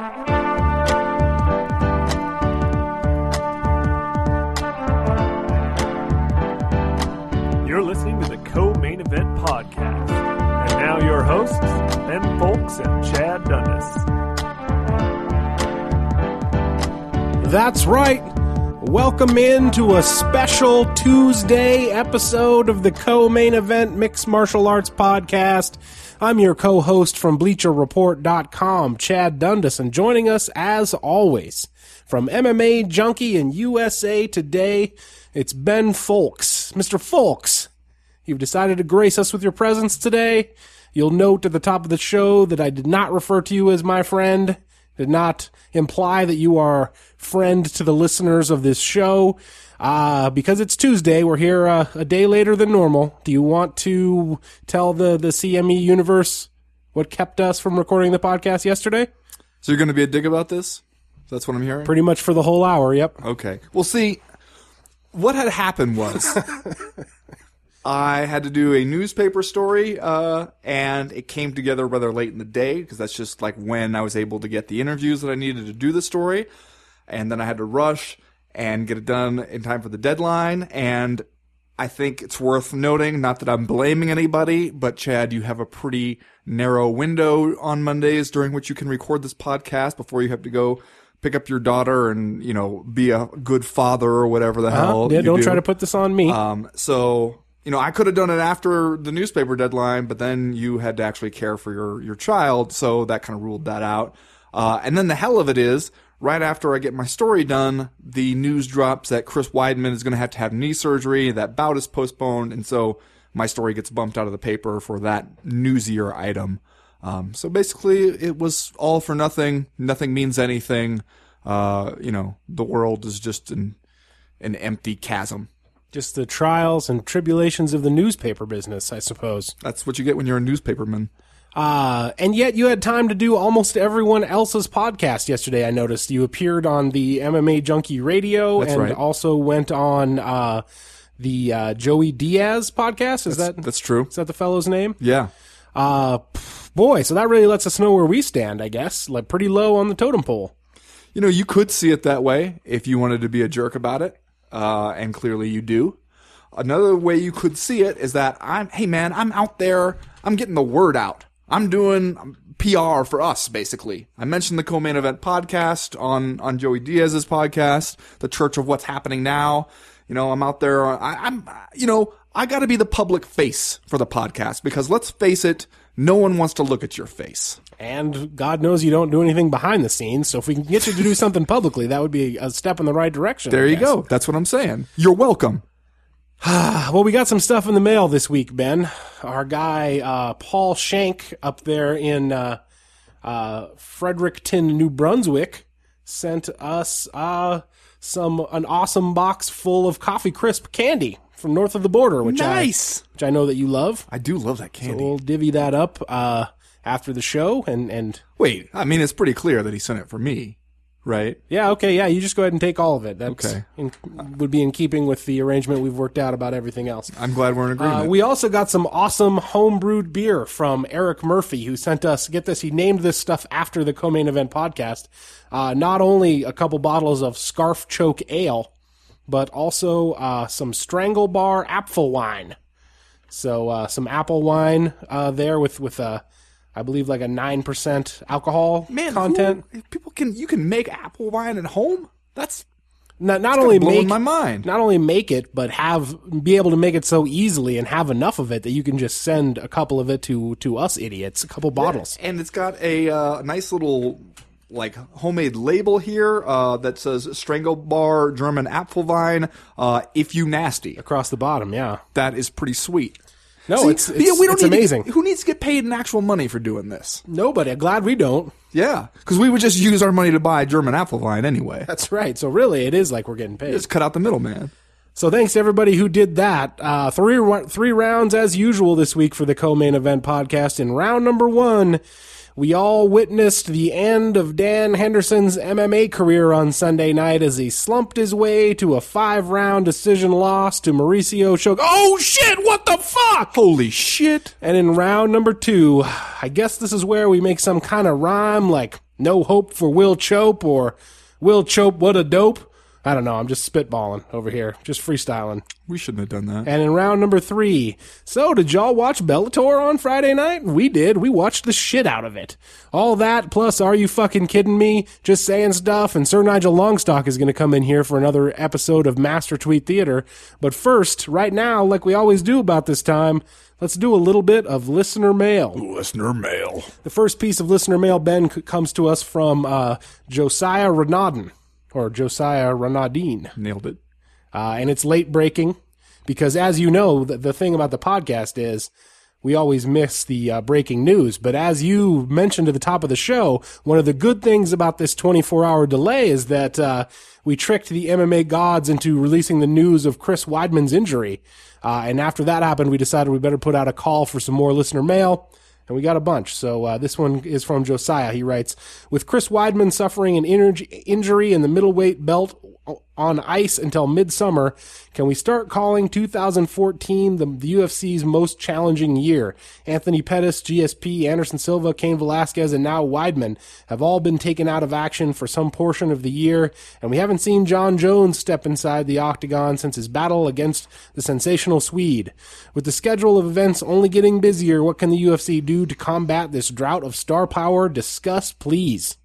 You're listening to the Co-Main Event Podcast. And now your hosts, Ben Fowlkes and Chad Dundas. That's right. Welcome in to a special Tuesday episode of the co-main event Mixed Martial Arts Podcast. I'm your co-host from BleacherReport.com, Chad Dundas, and joining us as always from MMA Junkie and USA Today, it's Ben Fowlkes. Mr. Fowlkes, you've decided to grace us with your presence today. You'll note at the top of the show that I did not refer to you as my friend did not imply that you are friend to the listeners of this show. Uh, because it's Tuesday, we're here uh, a day later than normal. Do you want to tell the, the CME universe what kept us from recording the podcast yesterday? So you're going to be a dick about this? That's what I'm hearing? Pretty much for the whole hour, yep. Okay. Well, see, what had happened was I had to do a newspaper story, uh, and it came together rather late in the day because that's just like when I was able to get the interviews that I needed to do the story. And then I had to rush and get it done in time for the deadline. And I think it's worth noting, not that I'm blaming anybody, but Chad, you have a pretty narrow window on Mondays during which you can record this podcast before you have to go pick up your daughter and, you know, be a good father or whatever the hell. Uh, yeah, don't do. try to put this on me. Um, so you know, I could have done it after the newspaper deadline, but then you had to actually care for your your child, so that kind of ruled that out. Uh, and then the hell of it is, right after I get my story done, the news drops that Chris Weidman is going to have to have knee surgery. That bout is postponed, and so my story gets bumped out of the paper for that newsier item. Um, so basically, it was all for nothing. Nothing means anything. Uh, you know, the world is just an an empty chasm. Just the trials and tribulations of the newspaper business, I suppose. That's what you get when you're a newspaperman. Uh, and yet you had time to do almost everyone else's podcast yesterday. I noticed you appeared on the MMA Junkie Radio That's and right. also went on uh, the uh, Joey Diaz podcast. Is that That's true. is that the fellow's name? Yeah. Uh, boy, so that really lets us know where we stand. I guess like pretty low on the totem pole. You know, you could see it that way if you wanted to be a jerk about it, uh, and clearly you do. Another way you could see it is that I'm, hey man, I'm out there, I'm getting the word out. I'm doing PR for us, basically. I mentioned the co-main event podcast on, on Joey Diaz's podcast, the Church of What's Happening Now. You know, I'm out there, I, I'm, you know, I gotta be the public face for the podcast because let's face it, no one wants to look at your face. And God knows you don't do anything behind the scenes. So if we can get you to do something publicly, that would be a step in the right direction. There you go. That's what I'm saying. You're welcome. Well, we got some stuff in the mail this week, Ben. Our guy uh, Paul Shank up there in uh, uh, Fredericton, New Brunswick, sent us uh, some an awesome box full of coffee crisp candy from north of the border, which Nice. I which I know that you love. I do love that candy. We'll divvy that up uh, after the show, and and Wait, I mean, it's pretty clear that he sent it for me, right? yeah, okay, yeah, you just go ahead and take all of it. That's Okay. in, would be in keeping with the arrangement we've worked out about everything else. I'm glad we're in agreement. Uh, we also got some awesome homebrewed beer from Eric Murphy, who sent us, get this, he named this stuff after the co-main event podcast. Uh, not only a couple bottles of Scarf Choke Ale, but also uh, some Strangle Bar Apfel wine. So uh, some apple wine uh, there with, with uh, I believe like a 9% alcohol Man, content. who- people can, you can make apple wine at home. That's not not only make my mind. not only make it, but have be able to make it so easily and have enough of it that you can just send a couple of it to to us idiots, a couple bottles. and it's got a uh, nice little like homemade label here uh, that says Strangle Bar German Apfelwein. Uh, if you nasty, across the bottom. Yeah, that is pretty sweet. No, See, it's, yeah, we don't it's need to- amazing. who needs to get paid in actual money for doing this? Nobody. I'm glad we don't. Yeah, because we would just use our money to buy German Apfelwein anyway. That's right. So really, it is like we're getting paid. Just cut out the middleman. So thanks to everybody who did that. Uh, three three rounds as usual this week for the co-main event podcast. In round number one, we all witnessed the end of Dan Henderson's MMA career on Sunday night as he slumped his way to a five round decision loss to Mauricio Shogun. Oh shit! What the fuck? Holy shit! And in round number two, I guess this is where we make some kind of rhyme like No hope for Will Chope or Will Chope, what a dope. I don't know. I'm just spitballing over here, just freestyling. We shouldn't have done that. And in round number three, so did y'all watch Bellator on Friday night? We did. We watched the shit out of it. All that plus, are you fucking kidding me? Just saying stuff. And Sir Nigel Longstock is going to come in here for another episode of Master Tweet Theater. But first, right now, like we always do about this time, let's do a little bit of listener mail. Listener mail. The first piece of listener mail, Ben, comes to us from uh, Josiah Renadin, or Josiah Renadine. Nailed it. Uh, and it's late breaking because, as you know, the, the thing about the podcast is we always miss the uh, breaking news. But as you mentioned at the top of the show, one of the good things about this 24 hour delay is that uh, we tricked the MMA gods into releasing the news of Chris Weidman's injury. Uh, and after that happened, we decided we better put out a call for some more listener mail and we got a bunch. So uh, this one is from Josiah. He writes, with Chris Weidman suffering an inj- injury in the middleweight belt on ice until midsummer, can we start calling 2014 the, the UFC's most challenging year? Anthony Pettis, GSP, Anderson Silva, Cain Velasquez, and now Weidman have all been taken out of action for some portion of the year, and we haven't seen Jon Jones step inside the octagon since his battle against the sensational Swede. With the schedule of events only getting busier, what can the UFC do to combat this drought of star power? Discuss, please.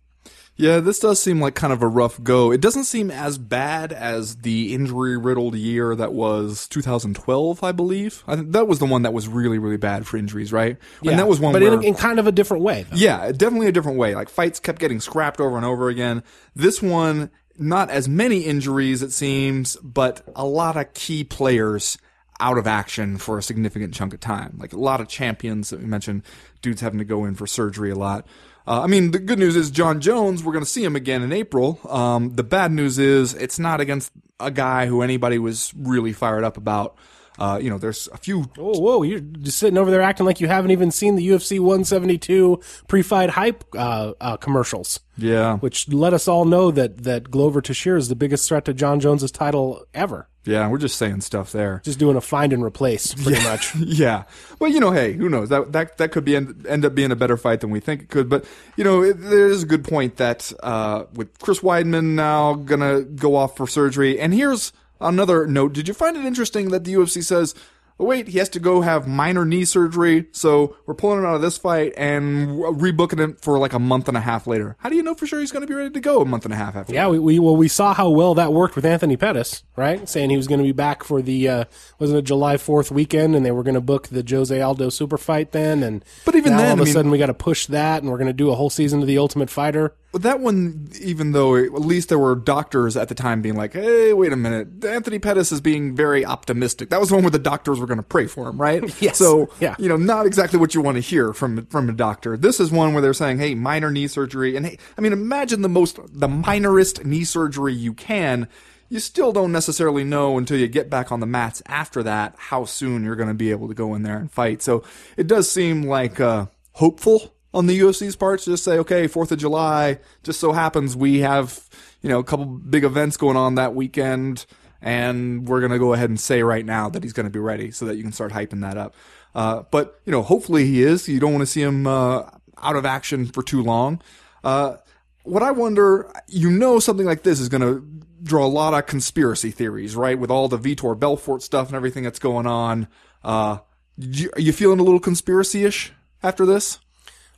Yeah, this does seem like kind of a rough go. It doesn't seem as bad as the injury riddled year that was 2012, I believe. I think that was the one that was really, really bad for injuries, right? Yeah, And that was one but where, in, in kind of a different way. Though. yeah, definitely a different way. Like fights kept getting scrapped over and over again. This one, not as many injuries, it seems, but a lot of key players out of action for a significant chunk of time. Like a lot of champions that we mentioned, dudes having to go in for surgery a lot. Uh, I mean, the good news is Jon Jones, we're going to see him again in April. Um, the bad news is it's not against a guy who anybody was really fired up about. Uh, you know, there's a few Oh, whoa! You're just sitting over there acting like you haven't even seen the UFC 172 pre-fight hype uh, uh, commercials, Yeah. which let us all know that that Glover Teixeira is the biggest threat to Jon Jones's title ever. Yeah, we're just saying stuff there. Just doing a find and replace, pretty much. yeah. Well, you know, hey, who knows? That that that could be end, end up being a better fight than we think it could. But you know, it, there is a good point that uh, with Chris Weidman now gonna go off for surgery. And here's another note. Did you find it interesting that the UFC says? Oh, wait, he has to go have minor knee surgery, so we're pulling him out of this fight and rebooking him for like a month and a half later. How do you know for sure he's going to be ready to go a month and a half after? Yeah, we, we well we saw how well that worked with Anthony Pettis, right? Saying he was going to be back for the uh, wasn't it July Fourth weekend, and they were going to book the Jose Aldo super fight then, and But even now then, all of I a mean- sudden we got to push that, and we're going to do a whole season of the Ultimate Fighter. But that one, even though at least there were doctors at the time being like, "Hey, wait a minute, Anthony Pettis is being very optimistic." That was the one where the doctors were going to pray for him, right? Yes. So, Yeah. you know, not exactly what you want to hear from from a doctor. This is one where they're saying, "Hey, minor knee surgery," and hey, I mean, imagine the most the minorest knee surgery you can. You still don't necessarily know until you get back on the mats after that how soon you're going to be able to go in there and fight. So it does seem like uh, hopeful on the UFC's part to just say, okay, Fourth of July, just so happens we have, you know, a couple big events going on that weekend, and we're gonna go ahead and say right now that he's gonna be ready, so that you can start hyping that up. Uh, but you know, hopefully he is. You don't want to see him uh, out of action for too long. Uh, what I wonder, you know, something like this is gonna draw a lot of conspiracy theories, right? With all the Vitor Belfort stuff and everything that's going on. Uh, you, are you feeling a little conspiracy-ish after this?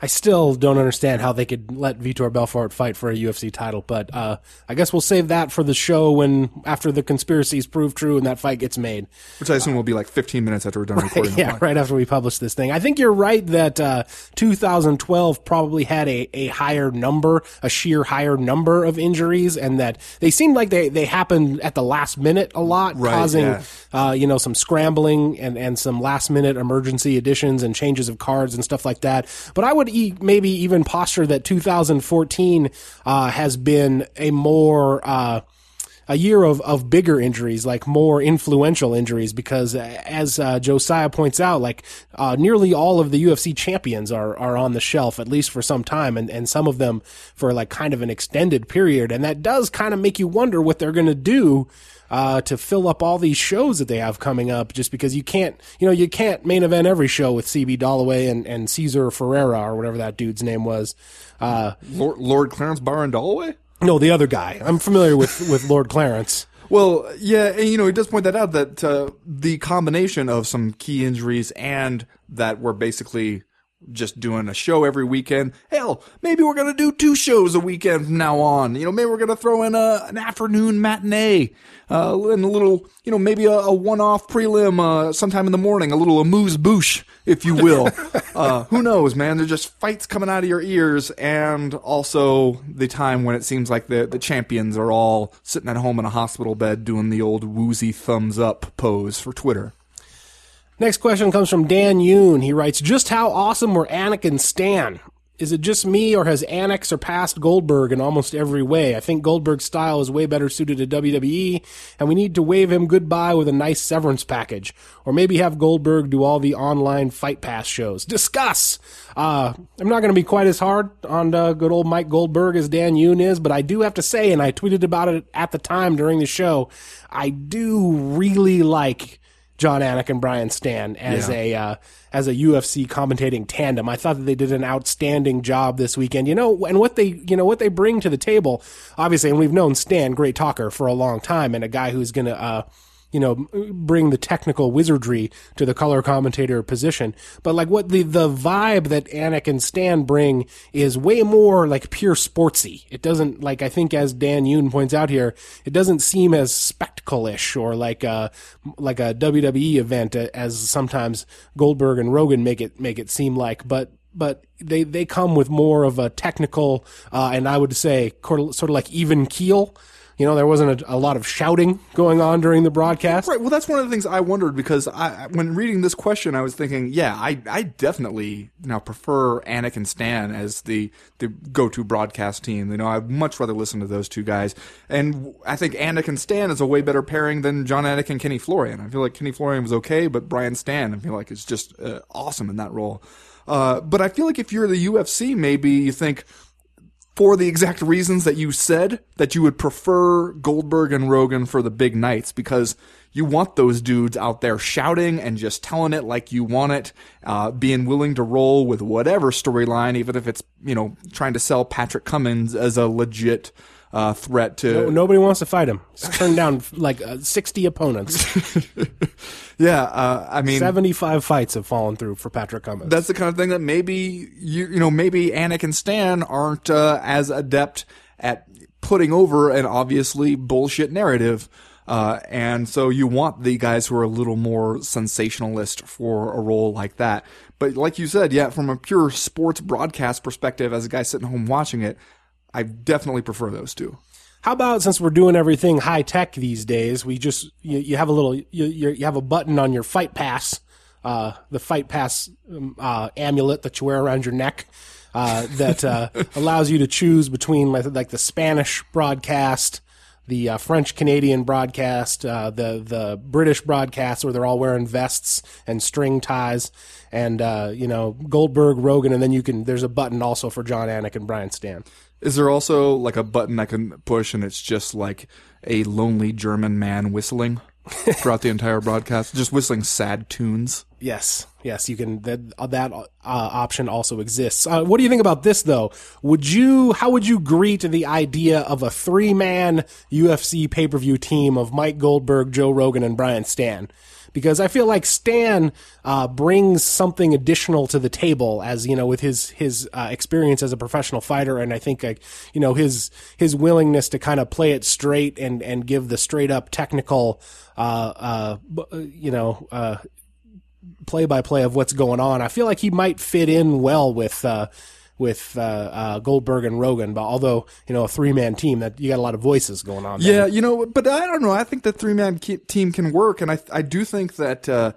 I still don't understand how they could let Vitor Belfort fight for a UFC title, but uh, I guess we'll save that for the show when after the conspiracies prove true and that fight gets made. Which I assume will be like 15 minutes after we're done recording. the Yeah, right after we publish this thing. I think you're right that uh, 2012 probably had a, a higher number, a sheer higher number of injuries, and that they seemed like they, they happened at the last minute a lot, Right, causing yeah. uh, you know some scrambling and, and some last minute emergency additions and changes of cards and stuff like that. But I would e- maybe even posture that 2014 uh, has been a more uh, a year of, of bigger injuries, like more influential injuries, because as uh, Josiah points out, like uh, nearly all of the UFC champions are are on the shelf at least for some time, and and some of them for like kind of an extended period, and that does kind of make you wonder what they're going to do. Uh, to fill up all these shows that they have coming up. Just because you can't, you know, you can't main event every show with CB Dollaway and and Cezar Ferreira or whatever that dude's name was. Uh, Lord, Lord Clarence Byron Dollaway. no, the other guy. I'm familiar with with Lord Clarence. Well, yeah, and you know, he does point that out that uh, the combination of some key injuries and that we're basically just doing a show every weekend. Hell, maybe we're gonna do two shows a weekend from now on. You know, maybe we're gonna throw in a an afternoon matinee, uh, and a little, you know, maybe a, a one-off prelim uh, sometime in the morning, a little amuse bouche, if you will. uh, who knows, man? There's just fights coming out of your ears, and also the time when it seems like the the champions are all sitting at home in a hospital bed doing the old woozy thumbs up pose for Twitter. Next question comes from Dan Yoon. He writes, "Just how awesome were Anik and Stann? Is it just me, or has Anik surpassed Goldberg in almost every way? I think Goldberg's style is way better suited to WWE, and we need to wave him goodbye with a nice severance package, or maybe have Goldberg do all the online Fight Pass shows. Discuss. Uh, I'm not going to be quite as hard on uh, good old Mike Goldberg as Dan Yoon is, but I do have to say, and I tweeted about it at the time during the show, I do really like." Jon Anik and Brian Stann as Yeah. a uh, as a UFC commentating tandem. I thought that they did an outstanding job this weekend. You know, and what they you know what they bring to the table, obviously, and we've known Stann, great talker for a long time, and a guy who's going to. Uh, you know, bring the technical wizardry to the color commentator position. But like what the, the vibe that Anik and Stann bring is way more like pure sportsy. It doesn't like, I think as Dan Yoon points out here, it doesn't seem as spectacle-ish or like a, like a WWE event as sometimes Goldberg and Rogan make it, make it seem like. But but they they come with more of a technical uh, and I would say sort of like even keel. You know, there wasn't a, a lot of shouting going on during the broadcast. Right. Well, that's one of the things I wondered because I, when reading this question, I was thinking, yeah, I, I definitely now prefer Anik and Stann as the, the go-to broadcast team. You know, I'd much rather listen to those two guys. And I think Anik and Stann is a way better pairing than Jon Anik and Kenny Florian. I feel like Kenny Florian was okay, but Brian Stann, I feel like is just uh, awesome in that role. Uh, but I feel like if you're the UFC, maybe you think, for the exact reasons that you said that you would prefer Goldberg and Rogan for the big nights because you want those dudes out there shouting and just telling it like you want it, uh, being willing to roll with whatever storyline, even if it's you know trying to sell Patrick Cummins as a legit uh, threat to Nobody wants to fight him. He's turned down like uh, 60 opponents. yeah. Uh, I mean, 75 fights have fallen through for Patrick Cummins. that's the kind of thing that maybe you you know maybe Anik and Stann aren't uh, as adept at putting over an obviously bullshit narrative. Uh, and so you want the guys who are a little more sensationalist for a role like that. But like you said, yeah, from a pure sports broadcast perspective, as a guy sitting home watching it, I definitely prefer those two. How about since we're doing everything high tech these days, we just you, you have a little you, you have a button on your Fight Pass, uh, the Fight Pass um, uh, amulet that you wear around your neck. Uh, that uh, allows you to choose between like the Spanish broadcast, the uh, French Canadian broadcast, uh, the the British broadcast, where they're all wearing vests and string ties, and uh, you know Goldberg, Rogan, and then you can. There's a button also for Jon Anik and Brian Stann. Is there also like a button I can push and it's just like a lonely German man whistling throughout the entire broadcast, just whistling sad tunes? Yes, yes, you can. That uh, that uh, option also exists. Uh, what do you think about this, though? Would you? How would you greet the idea of a three-man UFC pay-per-view team of Mike Goldberg, Joe Rogan, and Brian Stann? Because I feel like Stann uh, brings something additional to the table, as you know, with his his uh, experience as a professional fighter, and I think like you know his his willingness to kind of play it straight and and give the straight up technical, uh, uh, you know. Uh, play by play of what's going on. I feel like he might fit in well with uh, with uh, uh, Goldberg and Rogan, but although you know a three man team, that you got a lot of voices going on. there. Yeah, you know, but I don't know. I think the three man team can work, and I I do think that. Uh,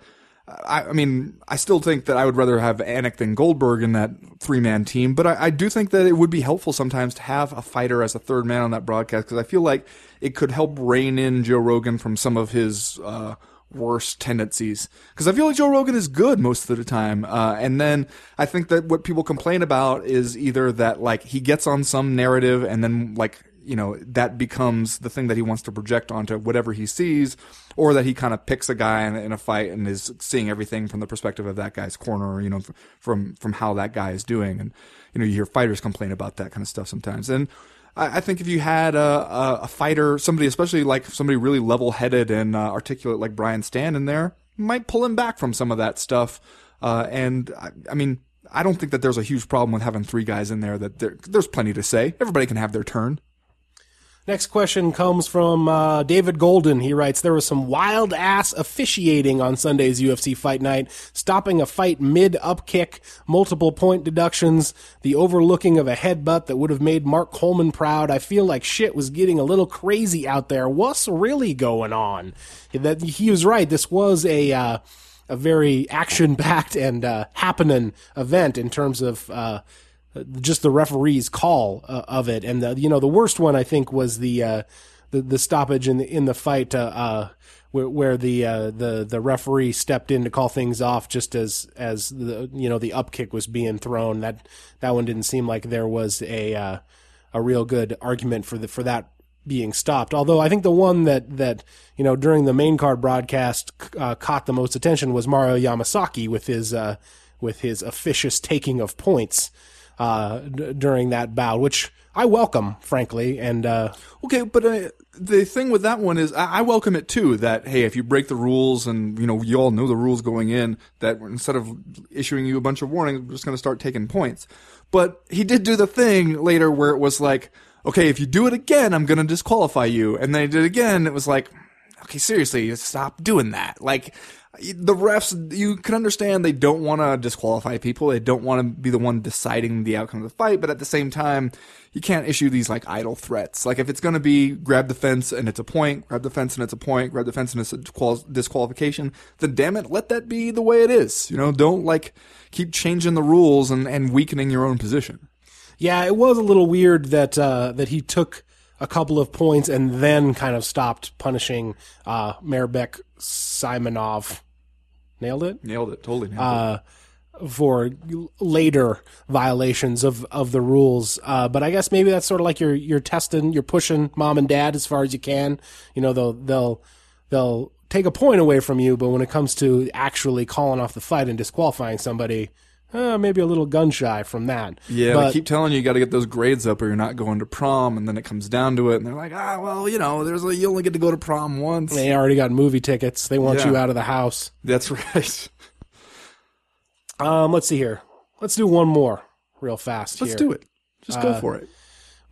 I, I mean, I still think that I would rather have Anik than Goldberg in that three man team, but I, I do think that it would be helpful sometimes to have a fighter as a third man on that broadcast because I feel like it could help rein in Joe Rogan from some of his uh, worst tendencies. Because I feel like Joe Rogan is good most of the time, uh, and then I think that what people complain about is either that like he gets on some narrative and then like you know that becomes the thing that he wants to project onto whatever he sees, or that he kind of picks a guy in, in a fight and is seeing everything from the perspective of that guy's corner, you know, from from how that guy is doing, and you know you hear fighters complain about that kind of stuff sometimes, and. I I think if you had a, a, a fighter, somebody, especially like somebody really level-headed and uh, articulate like Brian Stann in there, might pull him back from some of that stuff. Uh, and I, I mean, I don't think that there's a huge problem with having three guys in there. That there, there's plenty to say. Everybody can have their turn. Next question comes from uh, David Golden. He writes, There was some wild ass officiating on Sunday's UFC fight night, stopping a fight mid up kick, multiple point deductions, the overlooking of a headbutt that would have made Mark Coleman proud. I feel like shit was getting a little crazy out there. What's really going on? That He was right. This was a. Uh, a very action packed and uh, happening event in terms of uh, just the referee's call uh, of it. And the, you know, the worst one I think was the uh, the, the stoppage in the in the fight. Uh, where, where the uh, the the referee stepped in to call things off just as as the you know the up kick was being thrown that that one didn't seem like there was a uh, a real good argument for the for that being stopped. Although I think the one that that you know during the main card broadcast uh, caught the most attention was Mario Yamasaki with his uh, with his officious taking of points uh, d- during that bout, which I welcome, frankly. And uh, Okay, but uh, the thing with that one is, I, I welcome it too. That hey, if you break the rules, and you know you all know the rules going in, that instead of issuing you a bunch of warnings, we're just going to start taking points. But he did do the thing later where it was like, okay, if you do it again, I'm going to disqualify you. And then he did it again. It was like, okay, seriously, stop doing that. Like the refs, you can understand they don't want to disqualify people. They don't want to be the one deciding the outcome of the fight. But at the same time, you can't issue these like idle threats. Like if it's going to be grab the fence and it's a point, grab the fence and it's a point, grab the fence and it's a disqual- disqualification, then damn it, let that be the way it is. You know, don't like keep changing the rules and, and weakening your own position. yeah, it was a little weird that uh, that he took a couple of points and then kind of stopped punishing uh, Merbek Simonov. Nailed it. Nailed it. Totally nailed it. uh, for later violations of, of the rules. Uh, but I guess maybe that's sort of like you're you're testing, you're pushing mom and dad as far as you can. You know, they'll they'll they'll take a point away from you, but when it comes to actually calling off the fight and disqualifying somebody, uh, maybe a little gun shy from that. Yeah, but they keep telling you you got to get those grades up or you're not going to prom, and then it comes down to it, and they're like, ah, well, you know, there's a, you only get to go to prom once. they already got movie tickets. They want Yeah. you out of the house. That's right. Um, let's see here. Let's do one more real fast. Let's here. do it. Just go for it.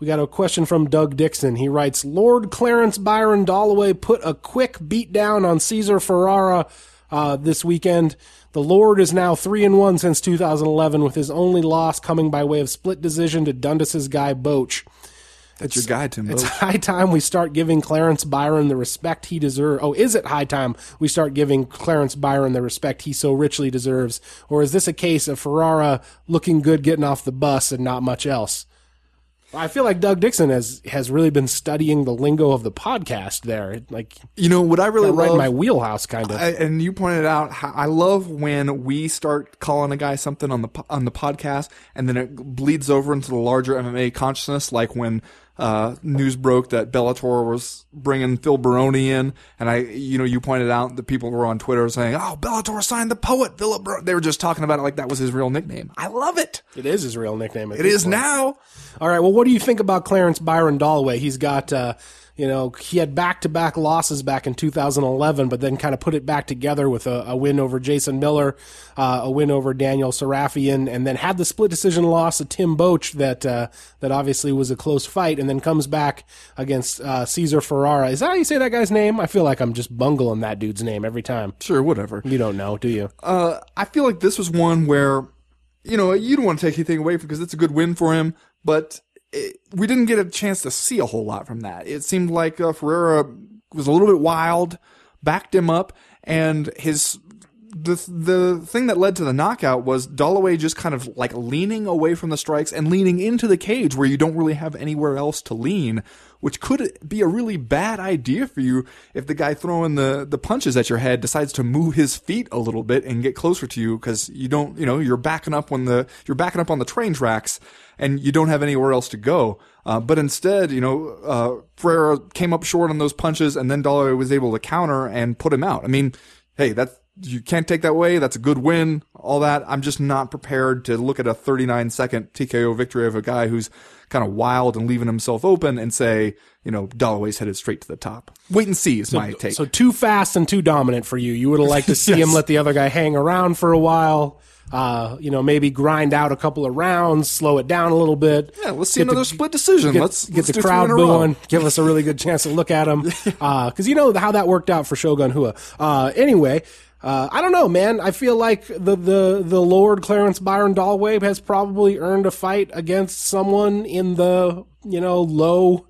We got a question from Doug Dixon. He writes, Lord Clarence Byron Dollaway put a quick beat down on Caesar Ferrara uh, this weekend. The Lord is now 3 and 1 since 2011, with his only loss coming by way of split decision to Dundas's guy Boetsch. That's your guy, Tim. It's Boetsch. high time we start giving Clarence Byron the respect he deserves. Oh, is it high time we start giving Clarence Byron the respect he so richly deserves? Or is this a case of Ferrara looking good getting off the bus and not much else? I feel like Doug Dixon has has really been studying the lingo of the podcast there. Like You know what I really right in my wheelhouse kind of. I, and you pointed out how I love when we start calling a guy something on the on the podcast, and then it bleeds over into the larger MMA consciousness. Like when uh, news broke that Bellator was bringing Phil Baroni in, and I, you know, you pointed out that people were on Twitter saying, "Oh, Bellator signed the poet Philip." Bar-" They were just talking about it like that was his real nickname. I love it. it is his real nickname. It is point. now. All right. Well, what do you think about Clarence Byron Dollaway? He's got, uh, you know, he had back to back losses back in 2011, but then kind of put it back together with a, a win over Jason Miller, uh, a win over Daniel Sarafian, and then had the split decision loss of Tim Boetsch that, uh, that obviously was a close fight, and then comes back against, uh, Caesar Ferrara. Is that how you say that guy's name? I feel like I'm just bungling that dude's name every time. Sure, whatever. You don't know, do you? uh, I feel like this was one where, you know, you don't want to take anything away from because it's a good win for him, but it, we didn't get a chance to see a whole lot from that. It seemed like uh, Ferreira was a little bit wild, backed him up, and his the the thing that led to the knockout was Dollaway just kind of like leaning away from the strikes and leaning into the cage where you don't really have anywhere else to lean, which could be a really bad idea for you if the guy throwing the the punches at your head decides to move his feet a little bit and get closer to you because you don't you know you're backing up when the you're backing up on the train tracks and you don't have anywhere else to go. Uh, but instead, you know, uh, came up short on those punches, and then Dollaway was able to counter and put him out. I mean, hey, that's you can't take that away. That's a good win. All that. I'm just not prepared to look at a 39 second TKO victory of a guy who's kind of wild and leaving himself open and say, you know, Dollaway's headed straight to the top. Wait and see is my take. So too fast and too dominant for you. You would have liked to see him let the other guy hang around for a while. Uh, you know, maybe grind out a couple of rounds, slow it down a little bit. yeah, let's see Get the- another split decision. Get, let's get let's the crowd in a row. booing. Give us a really good chance to look at him. Because you know how that worked out for Shogun Rua. Uh, anyway, uh, I don't know, man. I feel like the, the, the Lord Clarence Byron Dollaway has probably earned a fight against someone in the, you know, low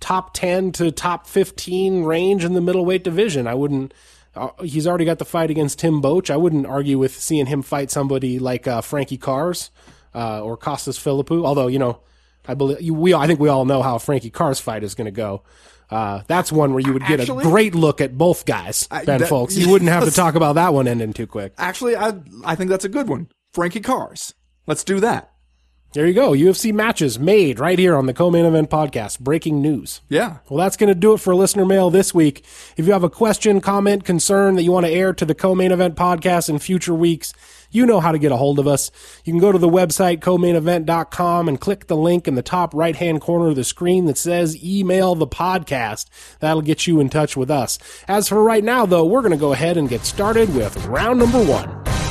top 10 to top 15 range in the middleweight division. I wouldn't. Uh, he's already got the fight against Tim Boetsch. I wouldn't argue with seeing him fight somebody like uh, Frankie Cars uh, or Costas Philippou. Although you know, I believe we. I think we all know how Frankie Cars fight is going to go. Uh, that's one where you would get Actually- a great look at both guys, Ben that- Fowlkes. You wouldn't have to talk about that one ending too quick. Actually, I I think that's a good one. Frankie Cars. Let's do that. There you go. UFC matches made right here on the Co-Main Event Podcast. Breaking news. Yeah. Well, that's going to do it for listener mail this week. If you have a question, comment, concern that you want to air to the co-main event podcast in future weeks, you know how to get a hold of us. You can go to the website, co-mainevent.com and click the link in the top right-hand corner of the screen that says email the podcast. That'll get you in touch with us. As for right now, though, we're going to go ahead and get started with round number one.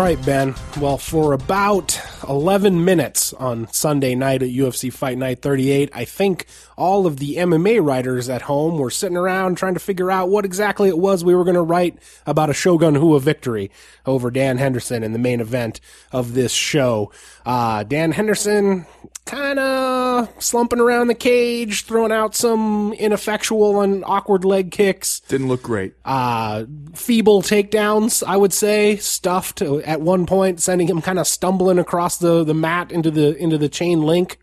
All right, Ben. Well, for about 11 minutes on Sunday night at UFC Fight Night 38, I think all of the MMA writers at home were sitting around trying to figure out what exactly it was we were going to write about a Shogun Rua victory over Dan Henderson in the main event of this show. Uh, Dan Henderson kind of slumping around the cage, throwing out some ineffectual and awkward leg kicks Didn't look great. uh, feeble takedowns, I would say, stuffed at one point, sending him kind of stumbling across the, the mat into the into the chain link,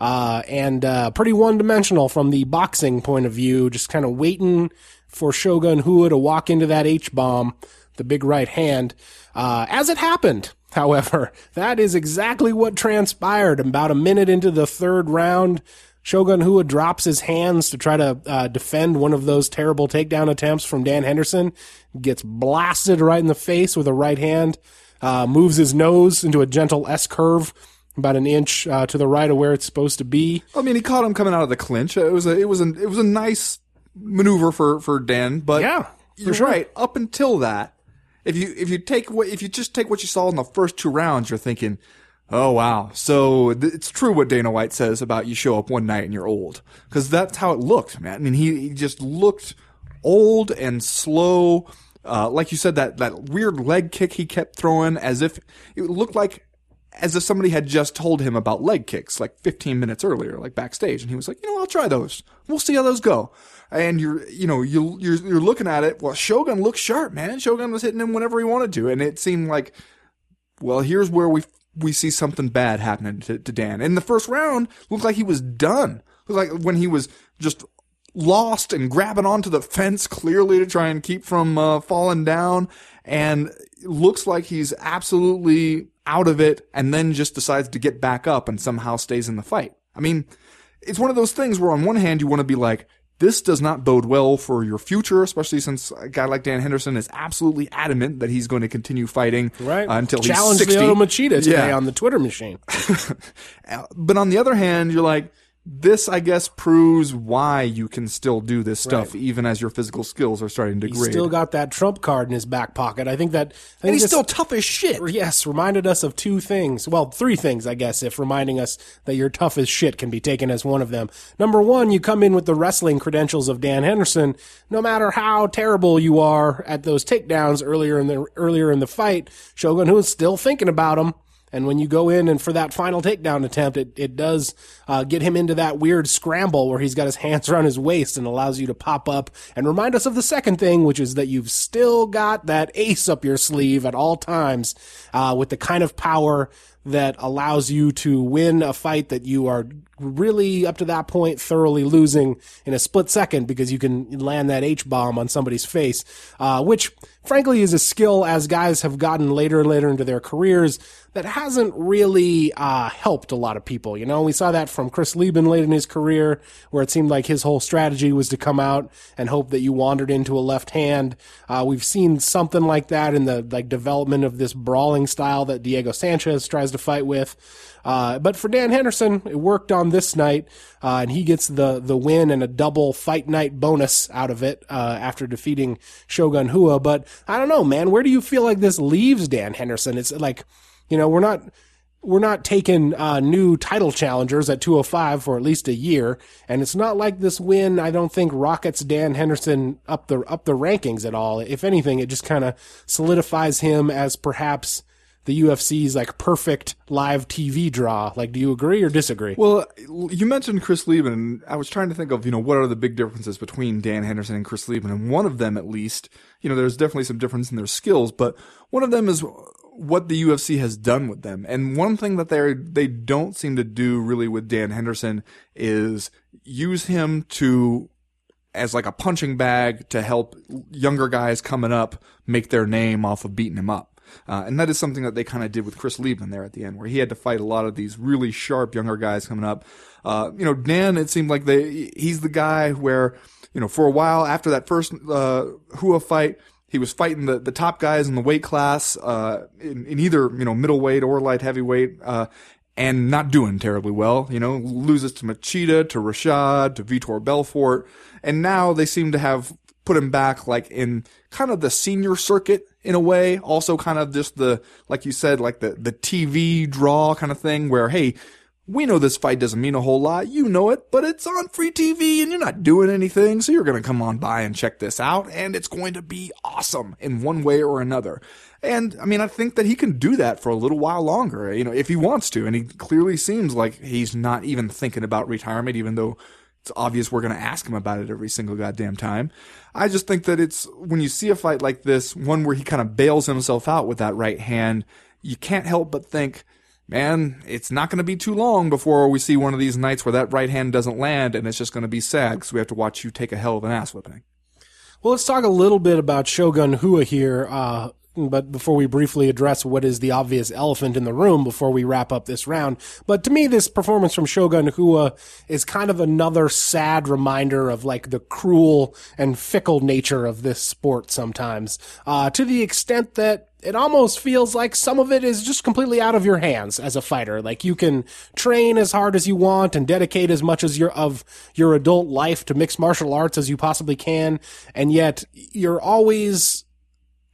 uh, and uh, pretty one dimensional from the boxing point of view, just kind of waiting for Shogun Rua to walk into that H bomb, the big right hand. Uh, as it happened, however, that is exactly what transpired. About a minute into the third round, Shogun Rua drops his hands to try to uh, defend one of those terrible takedown attempts from Dan Henderson. Gets blasted right in the face with a right hand. Uh, moves his nose into a gentle S curve, about an inch uh, to the right of where it's supposed to be. I mean, he caught him coming out of the clinch. It was a it was a it was a nice maneuver for for Dan, but Yeah, you're sure. right. Up until that, if you if you take what if you just take what you saw in the first two rounds, you're thinking, oh wow. So th- it's true what Dana White says about you show up one night and you're old because that's how it looked, man. I mean, he, he just looked old and slow. Uh, like you said, that that weird leg kick he kept throwing, as if it looked like as if somebody had just told him about leg kicks like 15 minutes earlier, like backstage, and he was like, you know, I'll try those. We'll see how those go. And you're, you know, you you're you're looking at it. Well, Shogun looked sharp, man. Shogun was hitting him whenever he wanted to, and it seemed like, well, here's where we we see something bad happening to, to Dan. In the first round, looked like he was done. Looked like when he was just lost and grabbing onto the fence clearly to try and keep from uh, falling down and looks like he's absolutely out of it and then just decides to get back up and somehow stays in the fight. I mean, it's one of those things where on one hand you want to be like this does not bode well for your future, especially since a guy like Dan Henderson is absolutely adamant that he's going to continue fighting Right. uh, until Challenge he's 60. the Oto Machida today Yeah. on the Twitter machine. But on the other hand, you're like, this, I guess, proves why you can still do this stuff Right. even as your physical skills are starting to He's degrade. still got that trump card in his back pocket. I think that. I think and he's this- still tough as shit. Yes, reminded us of two things. Well, three things, I guess, if reminding us that you're tough as shit can be taken as one of them. Number one, you come in with the wrestling credentials of Dan Henderson. No matter how terrible you are at those takedowns earlier in the earlier in the fight, Shogun Rua is still thinking about them. And when you go in and for that final takedown attempt, it, it does uh, get him into that weird scramble where he's got his hands around his waist and allows you to pop up and remind us of the second thing, which is that you've still got that ace up your sleeve at all times uh, with the kind of power that allows you to win a fight that you are really up to that point thoroughly losing in a split second because you can land that H bomb on somebody's face, uh, which frankly is a skill as guys have gotten later and later into their careers that hasn't really uh, helped a lot of people. You know, we saw that from Chris Leben late in his career, where it seemed like his whole strategy was to come out and hope that you wandered into a left hand. Uh, we've seen something like that in the like development of this brawling style that Diego Sanchez tries to fight with. Uh, but for Dan Henderson, it worked on this night, uh, and he gets the the win and a double fight night bonus out of it uh, after defeating Shogun Rua. But I don't know, man. Where do you feel like this leaves Dan Henderson? It's like, you know, we're not we're not taking uh, new title challengers at 205 for at least a year, and it's not like this win. I don't think rockets Dan Henderson up the up the rankings at all. If anything, it just kind of solidifies him as perhaps the UFC's like perfect live TV draw. Like, do you agree or disagree? Well, you mentioned Chris Leben, and I was trying to think of, you know, what are the big differences between Dan Henderson and Chris Leben, and one of them, at least, you know, there's definitely some difference in their skills, but one of them is what the UFC has done with them. And one thing that they they don't seem to do really with Dan Henderson is use him to as like a punching bag to help younger guys coming up make their name off of beating him up. Uh, and that is something that they kind of did with Chris Leben there at the end, where he had to fight a lot of these really sharp younger guys coming up. Uh, you know, Dan, it seemed like they, he's the guy where, you know, for a while after that first, uh, Rua fight, he was fighting the, the top guys in the weight class, uh, in, in either, you know, middleweight or light heavyweight, uh, and not doing terribly well. You know, loses to Machida, to Rashad, to Vitor Belfort, and now they seem to have put him back like in kind of the senior circuit in a way. Also kind of just the, like you said, like the, the TV draw kind of thing where, hey, we know this fight doesn't mean a whole lot. You know it, but it's on free TV and you're not doing anything. So you're going to come on by and check this out and it's going to be awesome in one way or another. And I mean, I think that he can do that for a little while longer, you know, if he wants to. And he clearly seems like he's not even thinking about retirement, even though it's obvious we're going to ask him about it every single goddamn time. I just think that it's when you see a fight like this, one where he kind of bails himself out with that right hand, you can't help but think, man, it's not going to be too long before we see one of these nights where that right hand doesn't land and it's just going to be sad because we have to watch you take a hell of an ass whipping. Well, let's talk a little bit about Shogun Rua here. Uh, but before we briefly address what is the obvious elephant in the room before we wrap up this round. But to me, this performance from Shogun Rua is kind of another sad reminder of like the cruel and fickle nature of this sport sometimes, uh, to the extent that it almost feels like some of it is just completely out of your hands as a fighter. Like you can train as hard as you want and dedicate as much as your of your adult life to mixed martial arts as you possibly can, and yet you're always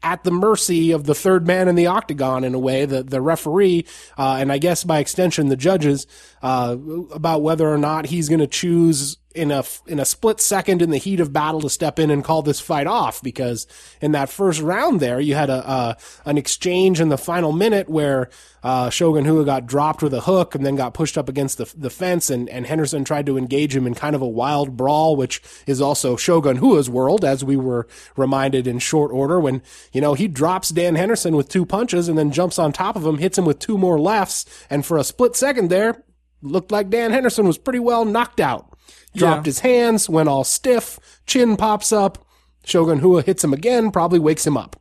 at the mercy of the third man in the octagon in a way, the the referee, uh, and I guess by extension the judges, uh, about whether or not he's going to choose in a in a split second in the heat of battle to step in and call this fight off. Because in that first round, there you had a uh, an exchange in the final minute where uh, Shogun Rua got dropped with a hook and then got pushed up against the the fence, and and Henderson tried to engage him in kind of a wild brawl, which is also Shogun Rua's world, as we were reminded in short order when you know he drops Dan Henderson with two punches and then jumps on top of him, hits him with two more lefts, and for a split second there, looked like Dan Henderson was pretty well knocked out. Dropped Yeah. his hands, went all stiff, chin pops up. Shogun Rua hits him again, probably wakes him up.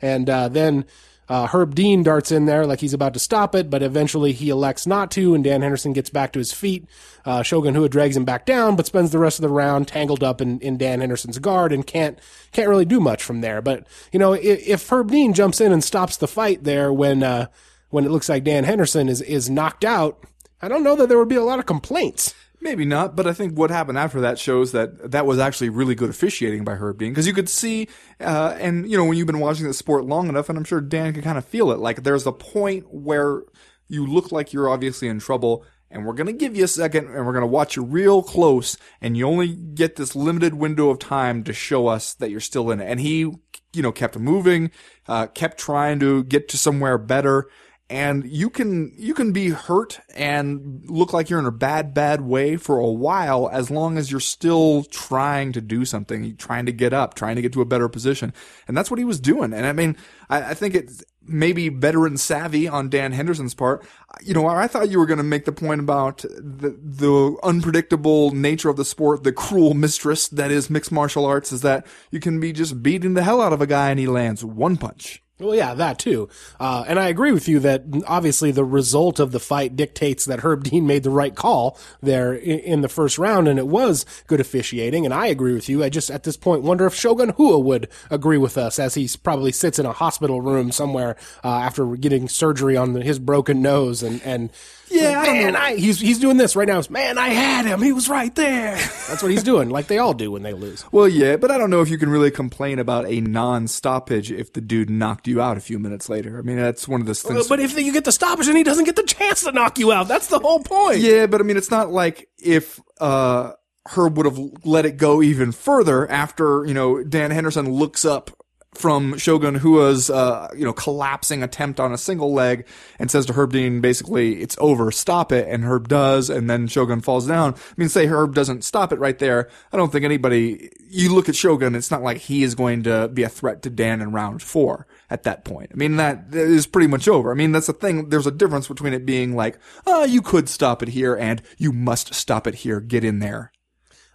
And uh, then uh, Herb Dean darts in there like he's about to stop it, but eventually he elects not to, and Dan Henderson gets back to his feet. Uh, Shogun Rua drags him back down, but spends the rest of the round tangled up in, in Dan Henderson's guard and can't can't really do much from there. But you know, if, if Herb Dean jumps in and stops the fight there when uh, when it looks like Dan Henderson is is knocked out, I don't know that there would be a lot of complaints. Maybe not, but I think what happened after that shows that that was actually really good officiating by Herb Dean because you could see, uh, and you know when you've been watching the sport long enough, and I'm sure Dan can kind of feel it. Like there's a point where you look like you're obviously in trouble, and we're gonna give you a second, and we're gonna watch you real close, and you only get this limited window of time to show us that you're still in it. And he, you know, kept moving, uh, kept trying to get to somewhere better and you can you can be hurt and look like you're in a bad bad way for a while as long as you're still trying to do something trying to get up trying to get to a better position. And that's what he was doing. And i mean i, I think it's maybe veteran savvy on dan henderson's part. You know i thought you were going to make the point about the, the unpredictable nature of the sport the cruel mistress that is mixed martial arts is that you can be just beating the hell out of a guy and he lands one punch well, yeah, that too. Uh, and I agree with you that obviously the result of the fight dictates that Herb Dean made the right call there in, in, the first round, and it was good officiating. And I agree with you. I just at this point wonder if Shogun Rua would agree with us, as he probably sits in a hospital room somewhere uh, after getting surgery on the, his broken nose, and and yeah, I man, I, he's he's doing this right now. Man, I had him. He was right there. That's what he's doing, like they all do when they lose. Well, yeah, but I don't know if you can really complain about a non-stoppage if the dude knocked you out a few minutes later. I mean, that's one of those things. but if you get the stoppage and he doesn't get the chance to knock you out, that's the whole point. Yeah, but I mean, it's not like if uh, Herb would have let it go even further after you know Dan Henderson looks up from Shogun Rua's, uh, you know, collapsing attempt on a single leg and says to Herb Dean, basically, it's over, stop it. And Herb does, and then Shogun falls down. I mean, say Herb doesn't stop it right there. I don't think anybody, you look at Shogun, it's not like he is going to be a threat to Dan in round four at that point. I mean, that is pretty much over. I mean, that's the thing. There's a difference between it being like, oh, you could stop it here and you must stop it here. Get in there.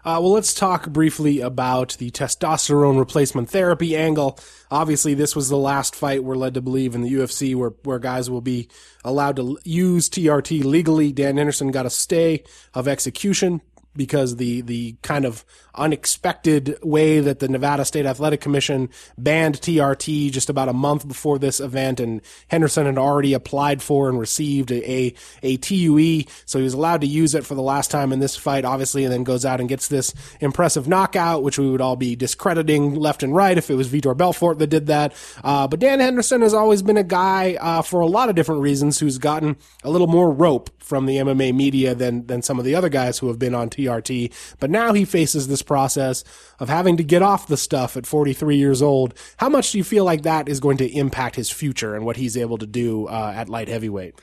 Uh, well, let's talk briefly about the testosterone replacement therapy angle. Obviously, this was the last fight we're led to believe in the UFC where, where guys will be allowed to use TRT legally. Dan Henderson got a stay of execution because the the kind of unexpected way that the Nevada State Athletic Commission banned TRT just about a month before this event, and Henderson had already applied for and received a, a, a TUE, so he was allowed to use it for the last time in this fight, obviously, and then goes out and gets this impressive knockout, which we would all be discrediting left and right if it was Vitor Belfort that did that. Uh, but Dan Henderson has always been a guy uh, for a lot of different reasons who's gotten a little more rope from the MMA media than than some of the other guys who have been on TRT. But now he faces this process of having to get off the stuff at 43 years old. How much do you feel like that is going to impact his future and what he's able to do uh, at light heavyweight?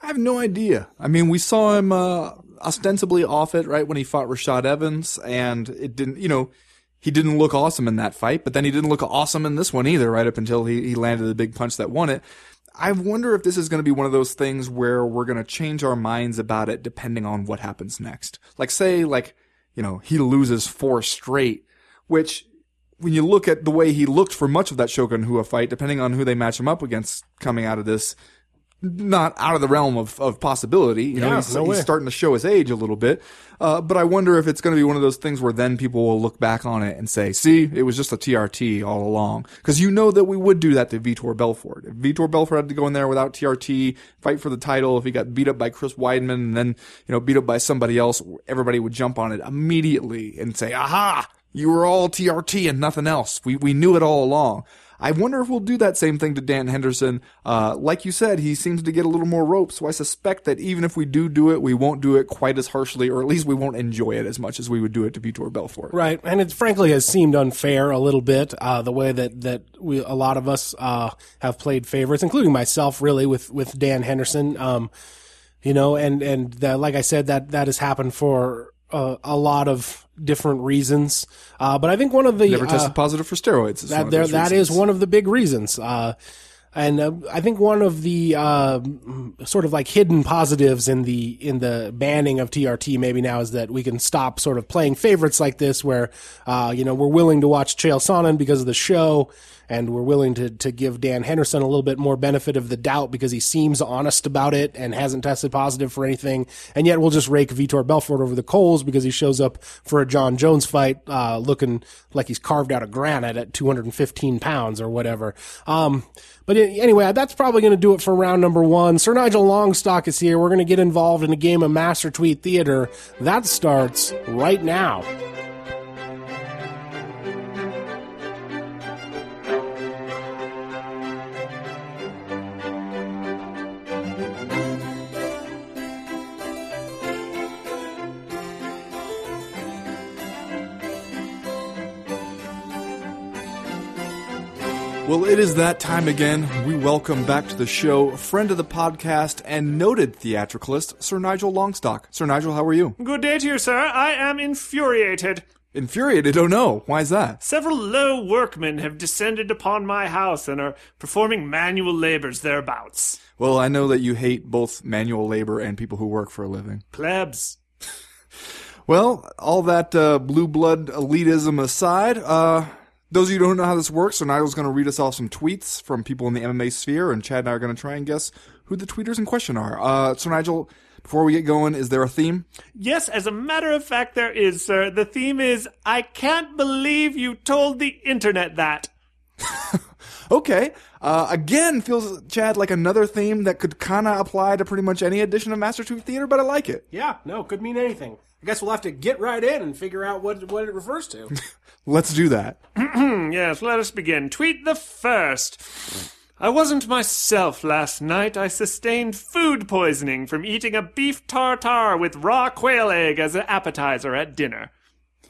I have no idea. I mean, we saw him uh, ostensibly off it right when he fought Rashad Evans, and it didn't. You know, he didn't look awesome in that fight, but then he didn't look awesome in this one either, right up until he, he landed the big punch that won it. I wonder if this is going to be one of those things where we're going to change our minds about it depending on what happens next. Like say like, you know, he loses four straight, which when you look at the way he looked for much of that Shogun Rua fight, depending on who they match him up against coming out of this, not out of the realm of, of possibility. You know, Yeah, he's, no he's starting to show his age a little bit. Uh, but I wonder if it's going to be one of those things where then people will look back on it and say, see, it was just a TRT all along. Cause you know that we would do that to Vitor Belfort. If Vitor Belfort had to go in there without TRT, fight for the title, if he got beat up by Chris Weidman and then, you know, beat up by somebody else, everybody would jump on it immediately and say, aha, you were all TRT and nothing else. We, we knew it all along. I wonder if we'll do that same thing to Dan Henderson. Uh, like you said, he seems to get a little more rope, so I suspect that even if we do do it, we won't do it quite as harshly, or at least we won't enjoy it as much as we would do it to Vitor Belfort. Right, and it frankly has seemed unfair a little bit uh, the way that that we a lot of us uh, have played favorites, including myself, really with with Dan Henderson. Um, you know, and and that, like I said, that that has happened for uh, a lot of different reasons. Uh, but I think one of the Never uh, tested positive for steroids. is that of there those that is reasons. one of the big reasons. Uh, and uh, I think one of the uh, sort of like hidden positives in the in the banning of TRT maybe now is that we can stop sort of playing favorites like this, where uh, you know we're willing to watch Chael Sonnen because of the show, and we're willing to to give Dan Henderson a little bit more benefit of the doubt because he seems honest about it and hasn't tested positive for anything, and yet we'll just rake Vitor Belfort over the coals because he shows up for a Jon Jones fight uh, looking like he's carved out of granite at 215 pounds or whatever. Um, but Uh, anyway, that's probably going to do it for round number one. Sir Nigel Longstock is here. We're going to get involved in a game of Master Tweet Theater. That starts right now. Well, it is that time again. We welcome back to the show friend of the podcast and noted theatricalist, Sir Nigel Longstock. Sir Nigel, how are you? Good day to you, sir. I am infuriated. Infuriated? Oh no. Why is that? Several low workmen have descended upon my house and are performing manual labors thereabouts. Well, I know that you hate both manual labor and people who work for a living. Plebs. Well, all that uh, blue blood elitism aside, uh, those of you who don't know how this works, so Nigel's going to read us off some tweets from people in the MMA sphere, and Chad and I are going to try and guess who the tweeters in question are. Uh, so Nigel, before we get going, is there a theme? Yes, as a matter of fact, there is, sir. The theme is I can't believe you told the internet that. Okay. Uh, again, feels Chad like another theme that could kind of apply to pretty much any edition of Master Tweet Theater, but I like it. Yeah, no, could mean anything. I guess we'll have to get right in and figure out what what it refers to. Let's do that. Yes, let us begin. Tweet the first. I wasn't myself last night. I sustained food poisoning from eating a beef tartare with raw quail egg as an appetizer at dinner.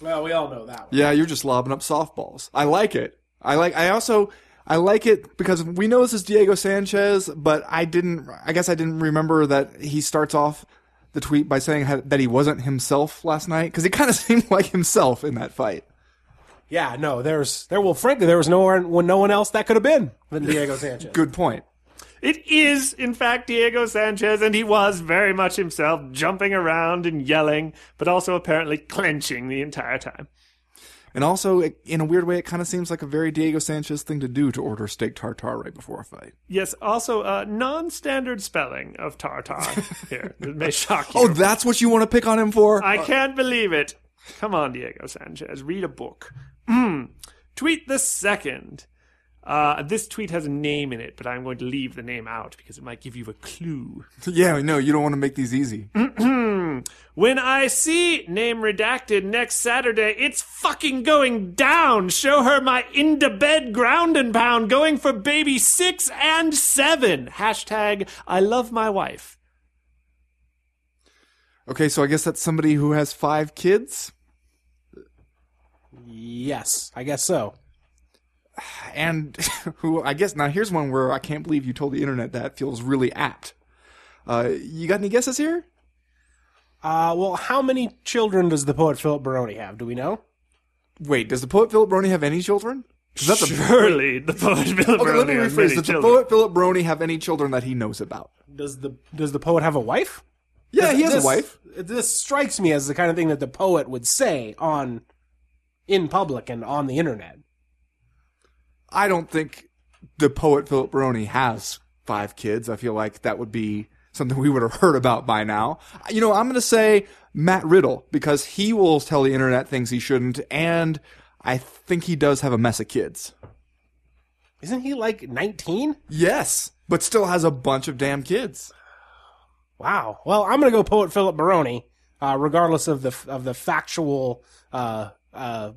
well, we all know that one. Yeah, you're just lobbing up softballs. I like it. I like. I also. I like it because we know this is Diego Sanchez, but I didn't. I guess I didn't remember that he starts off the tweet by saying ha- that he wasn't himself last night because he kind of seemed like himself in that fight. Yeah, no, there's there. Well, frankly, there was no one, no one else that could have been than Diego Sanchez. Good point. It is, in fact, Diego Sanchez, and he was very much himself, jumping around and yelling, but also apparently clenching the entire time. And also, it, in a weird way, it kind of seems like a very Diego Sanchez thing to do to order steak tartare right before a fight. Yes, also, uh, non standard spelling of tartar here. It may shock you. Oh, that's what you want to pick on him for? I can't believe it. Come on, Diego Sanchez, read a book. Mm. Tweet the second. Uh, this tweet has a name in it, but I'm going to leave the name out because it might give you a clue. yeah, no, you don't want to make these easy. When I see name redacted next Saturday, it's fucking going down. Show her my into bed ground and pound going for baby six and seven. Hashtag I love my wife. Okay, so I guess that's somebody who has five kids. Yes, I guess so. And who I guess now here's one where I can't believe you told the internet that feels really apt. Uh, you got any guesses here? Uh, well, how many children does the poet Philip Baroni have? Do we know? Wait, does the poet Philip Baroni have any children? That's a Surely the poet Philip okay. Let me has rephrase. many Does the poet Philip Baroni have any children that he knows about? Does the does the poet have a wife? Yeah, he has This- a wife. This strikes me as the kind of thing that the poet would say on in public and on the internet. I don't think the poet Philip Baroni has five kids. I feel like that would be something we would have heard about by now. You know, I'm going to say Matt Riddle because he will tell the internet things he shouldn't, and I think he does have a mess of kids. Isn't he like 19? Yes, but still has a bunch of damn kids. Wow. Well, I'm going to go poet Philip Baroni, uh, regardless of the of the factual uh, uh,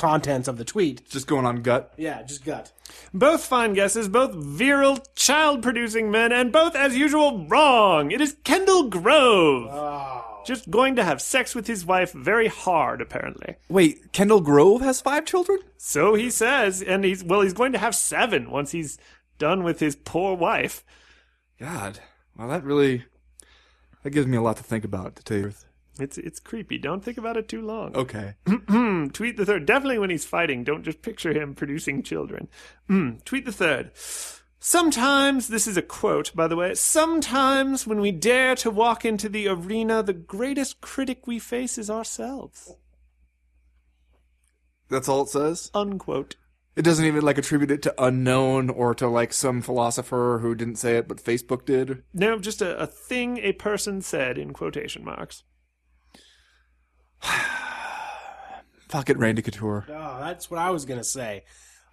contents of the tweet. Just going on gut. Yeah, just gut. Both fine guesses, both virile, child producing men, and both, as usual, wrong. It is Kendall Grove. Just going to have sex with his wife very hard, apparently. Wait, Kendall Grove has five children? So he says, and he's, well, he's going to have seven once he's done with his poor wife. God, well, that really that gives me a lot to think about. To tell you the truth. It's, it's creepy. Don't think about it too long. Okay. Tweet the third. Definitely when he's fighting. Don't just picture him producing children. Mm. Tweet the third. Sometimes, this is a quote, by the way, sometimes when we dare to walk into the arena, the greatest critic we face is ourselves. That's all it says. Unquote. It doesn't even like attribute it to unknown or to like some philosopher who didn't say it, but Facebook did. No, just a, a thing a person said in quotation marks. Fuck it, Randy Couture. Oh, that's what I was going to say.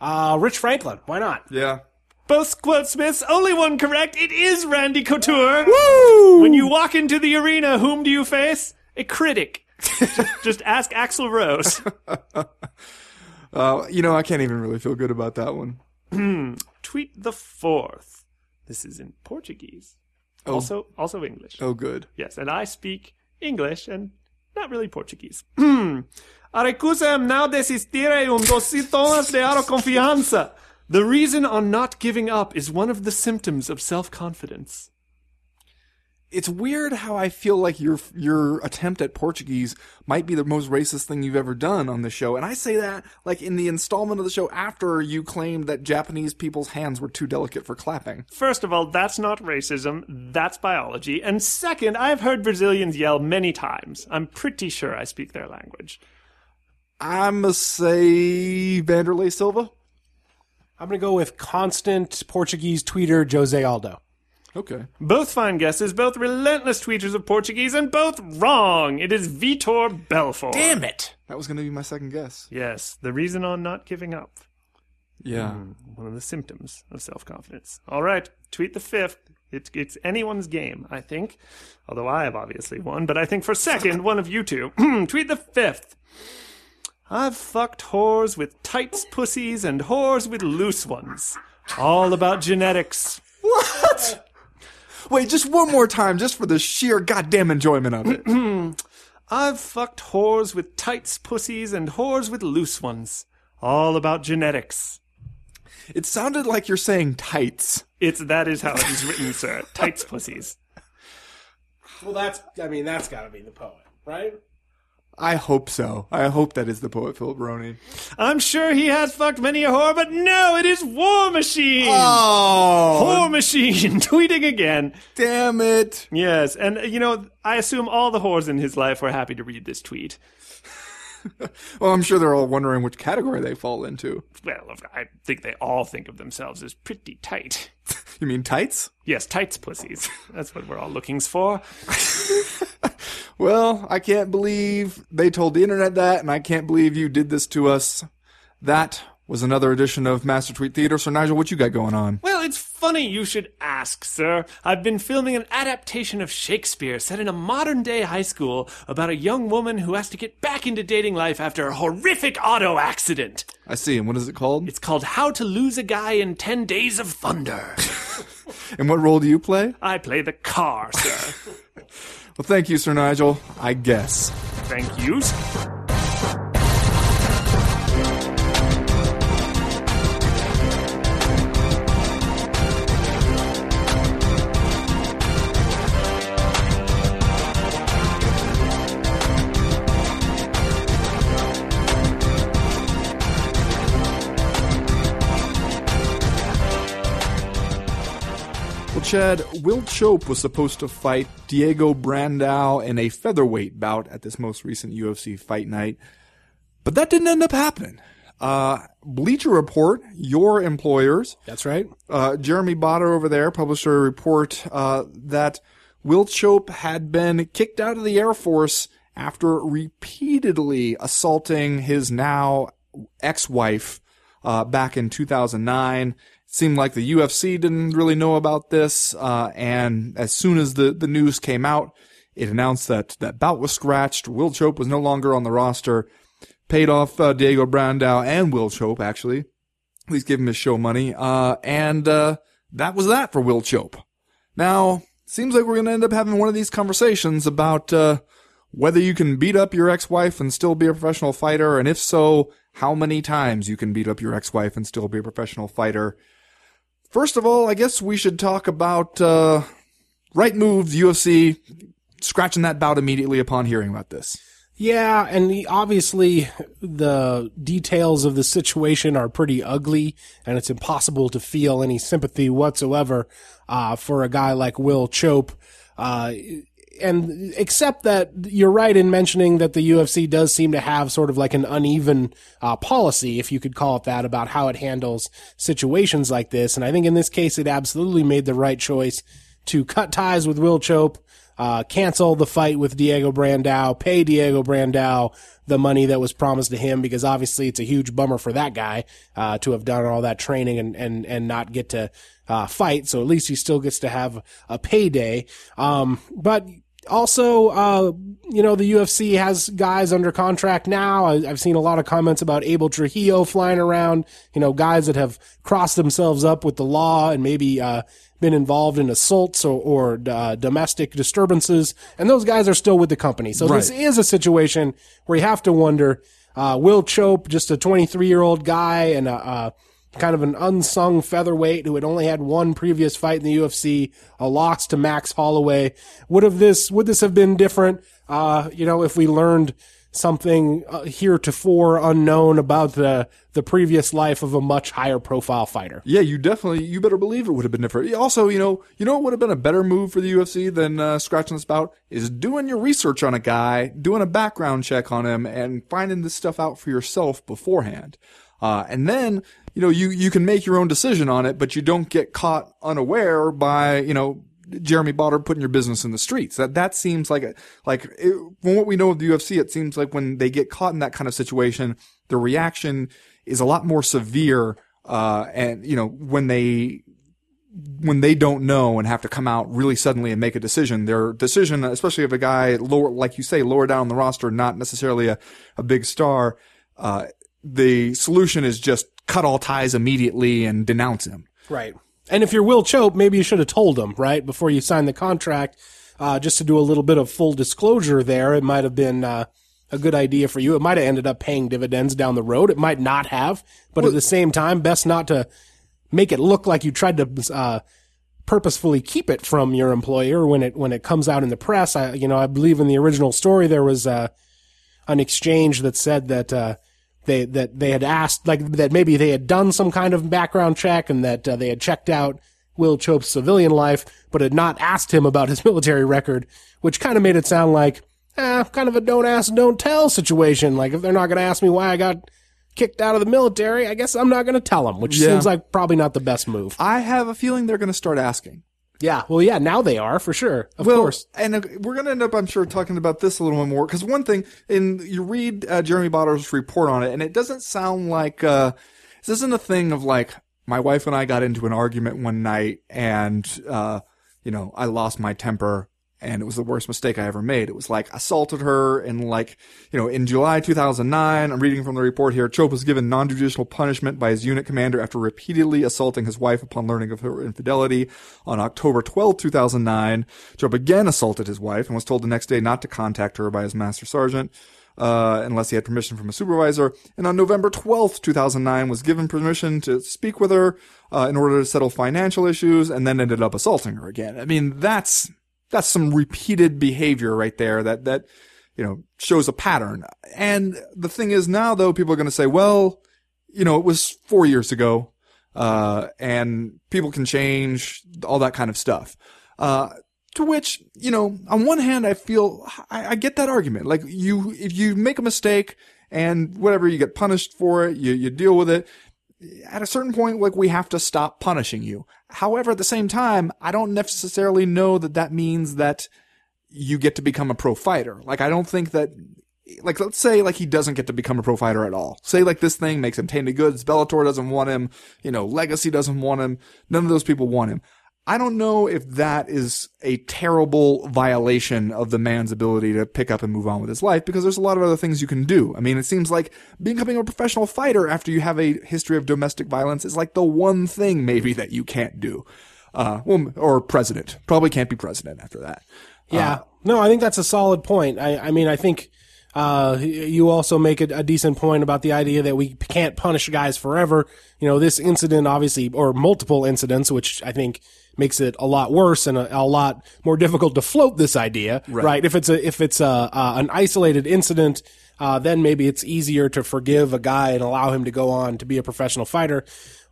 Uh, Rich Franklin. Why not? Yeah. Both quote Smiths, only one correct. It is Randy Couture. Woo! When you walk into the arena, whom do you face? A critic. just, just ask Axl Rose. Uh, you know, I can't even really feel good about that one. Tweet the fourth. This is in Portuguese. Also, also English. Oh, good. Yes, and I speak English and not really Portuguese. Arecusam now desistire um dos sintomas de autoconfiança. The reason on not giving up is one of the symptoms of self-confidence. It's weird how I feel like your your attempt at Portuguese might be the most racist thing you've ever done on the show, and I say that like in the installment of the show after you claimed that Japanese people's hands were too delicate for clapping. First of all, that's not racism, that's biology. And second, I've heard Brazilians yell many times. I'm pretty sure I speak their language. I must say Wanderlei Silva. I'm going to go with constant Portuguese tweeter Jose Aldo. Okay. Both fine guesses, both relentless tweeters of Portuguese, and both wrong. It is Vitor Belfort. Damn it! That was going to be my second guess. Yes, the reason on not giving up. Yeah. Hmm, one of the symptoms of self confidence. All right, tweet the fifth. It's, it's anyone's game, I think. Although I have obviously won, but I think for second, one of you two. tweet the fifth. I've fucked whores with tights pussies and whores with loose ones. All about genetics. What? Wait, just one more time, just for the sheer goddamn enjoyment of it. I've fucked whores with tights pussies and whores with loose ones. All about genetics. it sounded like you're saying tights. It's that is how it is written, sir. Tights pussies. Well, that's, I mean, that's got to be the poet, right? I hope so. I hope that is the poet Philip Baroni. I'm sure he has fucked many a whore, but no, it is War Machine. Oh, War Machine tweeting again. damn it. Yes, and uh, you know, I assume all the whores in his life were happy to read this tweet. Well, I'm sure they're all wondering which category they fall into. Well, I think they all think of themselves as pretty tight. You mean tights? Yes, tights pussies. That's what we're all looking for. Well, I can't believe they told the internet that, and I can't believe you did this to us. That was another edition of Master Tweet Theater. So, Nigel, what you got going on? Well, it's funny you should ask, sir. I've been filming an adaptation of Shakespeare set in a modern day high school about a young woman who has to get back into dating life after a horrific auto accident. I see. And what is it called? It's called How to Lose a Guy in 10 Days of Thunder. And what role do you play? I play the car, sir. Well, thank you, Sir Nigel. I guess. Thank you. Chad, Will Chope was supposed to fight Diego Brandao in a featherweight bout at this most recent UFC fight night, but that didn't end up happening. Uh, Bleacher Report, your employers, That's right. uh, Jeremy Botter over there published a report uh, that Will Chope had been kicked out of the Air Force after repeatedly assaulting his now ex-wife uh, back in 2009. It Seemed like the UFC didn't really know about this, uh, and as soon as the, the news came out, it announced that that bout was scratched. Will Chope was no longer on the roster. Paid off uh, Diego Brandao and Will Chope actually. Please give him his show money. Uh, and uh, that was that for Will Chope. Now, seems like we're going to end up having one of these conversations about uh, whether you can beat up your ex-wife and still be a professional fighter, and if so, how many times you can beat up your ex-wife and still be a professional fighter. First of all, I guess we should talk about uh, right moves, UFC, scratching that bout immediately upon hearing about this. Yeah, and the, obviously the details of the situation are pretty ugly, and it's impossible to feel any sympathy whatsoever uh, for a guy like Will Chope. Uh, and except that you're right in mentioning that the UFC does seem to have sort of like an uneven uh, policy, if you could call it that, about how it handles situations like this. And I think in this case, it absolutely made the right choice to cut ties with Will Chope uh, cancel the fight with Diego Brandao, pay Diego Brandao the money that was promised to him because obviously it's a huge bummer for that guy uh, to have done all that training and and and not get to uh, fight. So at least he still gets to have a payday. Um, but also, uh, you know, the UFC has guys under contract now. I, have seen a lot of comments about Abel Trujillo flying around, you know, guys that have crossed themselves up with the law and maybe, uh, been involved in assaults or, or uh, domestic disturbances. And those guys are still with the company. So Right. this is a situation where you have to wonder, uh, Will Chope, just a 23 year old guy and a, uh, kind of an unsung featherweight who had only had one previous fight in the UFC, a loss to Max Holloway. Would have this, would this have been different? Uh, you know, if we learned something uh, heretofore unknown about the, the previous life of a much higher profile fighter. Yeah, you definitely, you better believe it would have been different. Also, you know, you know what would have been a better move for the UFC than uh, scratching the spout is doing your research on a guy, doing a background check on him, and finding this stuff out for yourself beforehand. Uh, and then, you know, you, you can make your own decision on it, but you don't get caught unaware by, you know, Jeremy Botter putting your business in the streets. That that seems like a, like it, from what we know of the UFC, it seems like when they get caught in that kind of situation, the reaction is a lot more severe. Uh, and you know when they when they don't know and have to come out really suddenly and make a decision, their decision, especially if a guy lower, like you say, lower down the roster, not necessarily a, a big star, uh, the solution is just cut all ties immediately and denounce him. Right. And if you're Will Chope, maybe you should have told him, right, before you signed the contract, uh, just to do a little bit of full disclosure there. It might have been, uh, a good idea for you. It might have ended up paying dividends down the road. It might not have, but at the same time, best not to make it look like you tried to, uh, purposefully keep it from your employer when it, when it comes out in the press. I, you know, I believe in the original story there was, uh, an exchange that said that, uh, they that they had asked like that maybe they had done some kind of background check and that uh, they had checked out Will Chope's civilian life, but had not asked him about his military record, which kind of made it sound like eh, kind of a don't ask, don't tell situation. Like if they're not going to ask me why I got kicked out of the military, I guess I'm not going to tell them, which Yeah. seems like probably not the best move. I have a feeling they're going to start asking. Yeah, well, yeah, now they are for sure, of well, course. and uh, we're going to end up, I'm sure, talking about this a little bit more because one thing, in you read uh, Jeremy Botter's report on it, and it doesn't sound like uh, this isn't a thing of like my wife and I got into an argument one night, and uh, you know I lost my temper, and it was the worst mistake I ever made. It was like assaulted her, and like you know in July 2009, I'm reading from the report here. Chope was given non-judicial punishment by his unit commander after repeatedly assaulting his wife upon learning of her infidelity. On October 12, 2009, Chope again assaulted his wife and was told the next day not to contact her by his master sergeant. Uh, unless he had permission from a supervisor. And on November 12th, 2009, was given permission to speak with her, uh, in order to settle financial issues and then ended up assaulting her again. I mean, that's, that's some repeated behavior right there that, that, you know, shows a pattern. And the thing is now though, people are going to say, well, you know, it was four years ago, uh, and people can change, all that kind of stuff. Uh, to which, you know, on one hand, I feel, I, I get that argument. Like you, if you make a mistake and whatever, you get punished for it, you, you deal with it. At a certain point, like we have to stop punishing you. However, at the same time, I don't necessarily know that that means that you get to become a pro fighter. Like I don't think that like let's say like he doesn't get to become a pro fighter at all. Say like this thing makes him tainted goods, Bellator doesn't want him, you know, Legacy doesn't want him, none of those people want him. I don't know if that is a terrible violation of the man's ability to pick up and move on with his life because there's a lot of other things you can do. I mean, it seems like becoming a professional fighter after you have a history of domestic violence is like the one thing maybe that you can't do. Uh, well, or president. Probably can't be president after that. Yeah. no, I think that's a solid point. I, I mean, I think, uh, you also make a, a decent point about the idea that we can't punish guys forever. You know, this incident obviously, or multiple incidents, which I think makes it a lot worse and a, a lot more difficult to float this idea, right? If it's a, if it's a, uh, an isolated incident, uh, then maybe it's easier to forgive a guy and allow him to go on to be a professional fighter.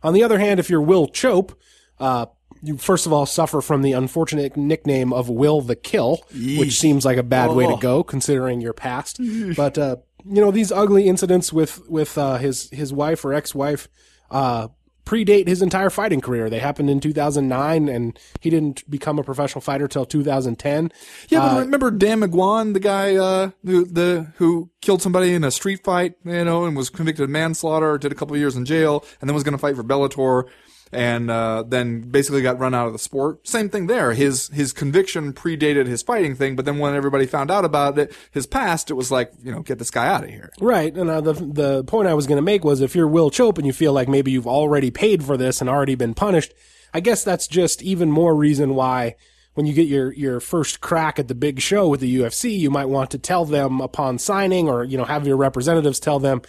On the other hand, if you're Will Chope, uh, you first of all suffer from the unfortunate nickname of Will the Kill, which seems like a bad way to Oh. go considering your past. but uh, you know these ugly incidents with with uh, his his wife or ex wife uh, predate his entire fighting career. They happened in 2009, and he didn't become a professional fighter till 2010. Yeah, but remember Dan McGuan, the guy uh, who the who killed somebody in a street fight, you know, and was convicted of manslaughter, did a couple of years in jail, and then was going to fight for Bellator, and uh, then basically got run out of the sport. Same thing there. His his conviction predated his fighting thing, but then when everybody found out about it, his past, it was like, you know, get this guy out of here. Right, and uh, the the point I was going to make was if you're Will Chope and you feel like maybe you've already paid for this and already been punished, I guess that's just even more reason why when you get your your first crack at the big show with the UFC, you might want to tell them upon signing or you know have your representatives tell them,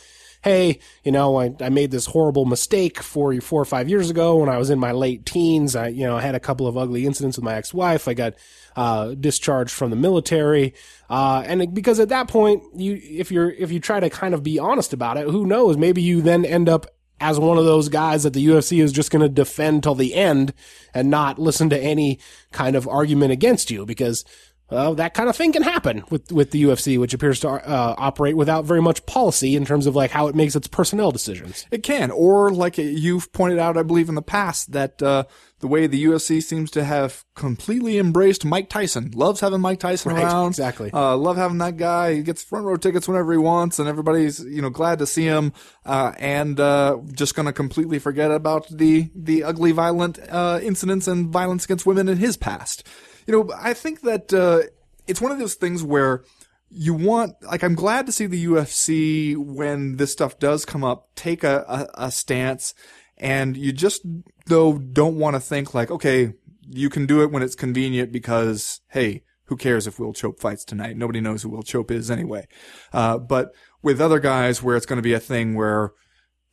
hey, you know, I, I made this horrible mistake four, four or five years ago when I was in my late teens. I, you know, I had a couple of ugly incidents with my ex-wife. I got, uh, discharged from the military. Uh, and because at that point, you, if you're, if you try to kind of be honest about it, who knows? Maybe you then end up as one of those guys that the UFC is just going to defend till the end and not listen to any kind of argument against you because well, that kind of thing can happen with, with the UFC, which appears to uh, operate without very much policy in terms of like how it makes its personnel decisions. It can, or like you've pointed out, I believe in the past that uh, the way the UFC seems to have completely embraced Mike Tyson, loves having Mike Tyson Right, around, exactly. Uh, love having that guy. He gets front row tickets whenever he wants, and everybody's you know glad to see him, uh, and uh, just gonna completely forget about the the ugly, violent uh, incidents and violence against women in his past. You know, I think that uh, it's one of those things where you want like I'm glad to see the UFC when this stuff does come up take a, a, a stance and you just though don't want to think like okay you can do it when it's convenient because hey who cares if Will Chope fights tonight? Nobody knows who Will Chope is anyway. Uh, but with other guys where it's going to be a thing where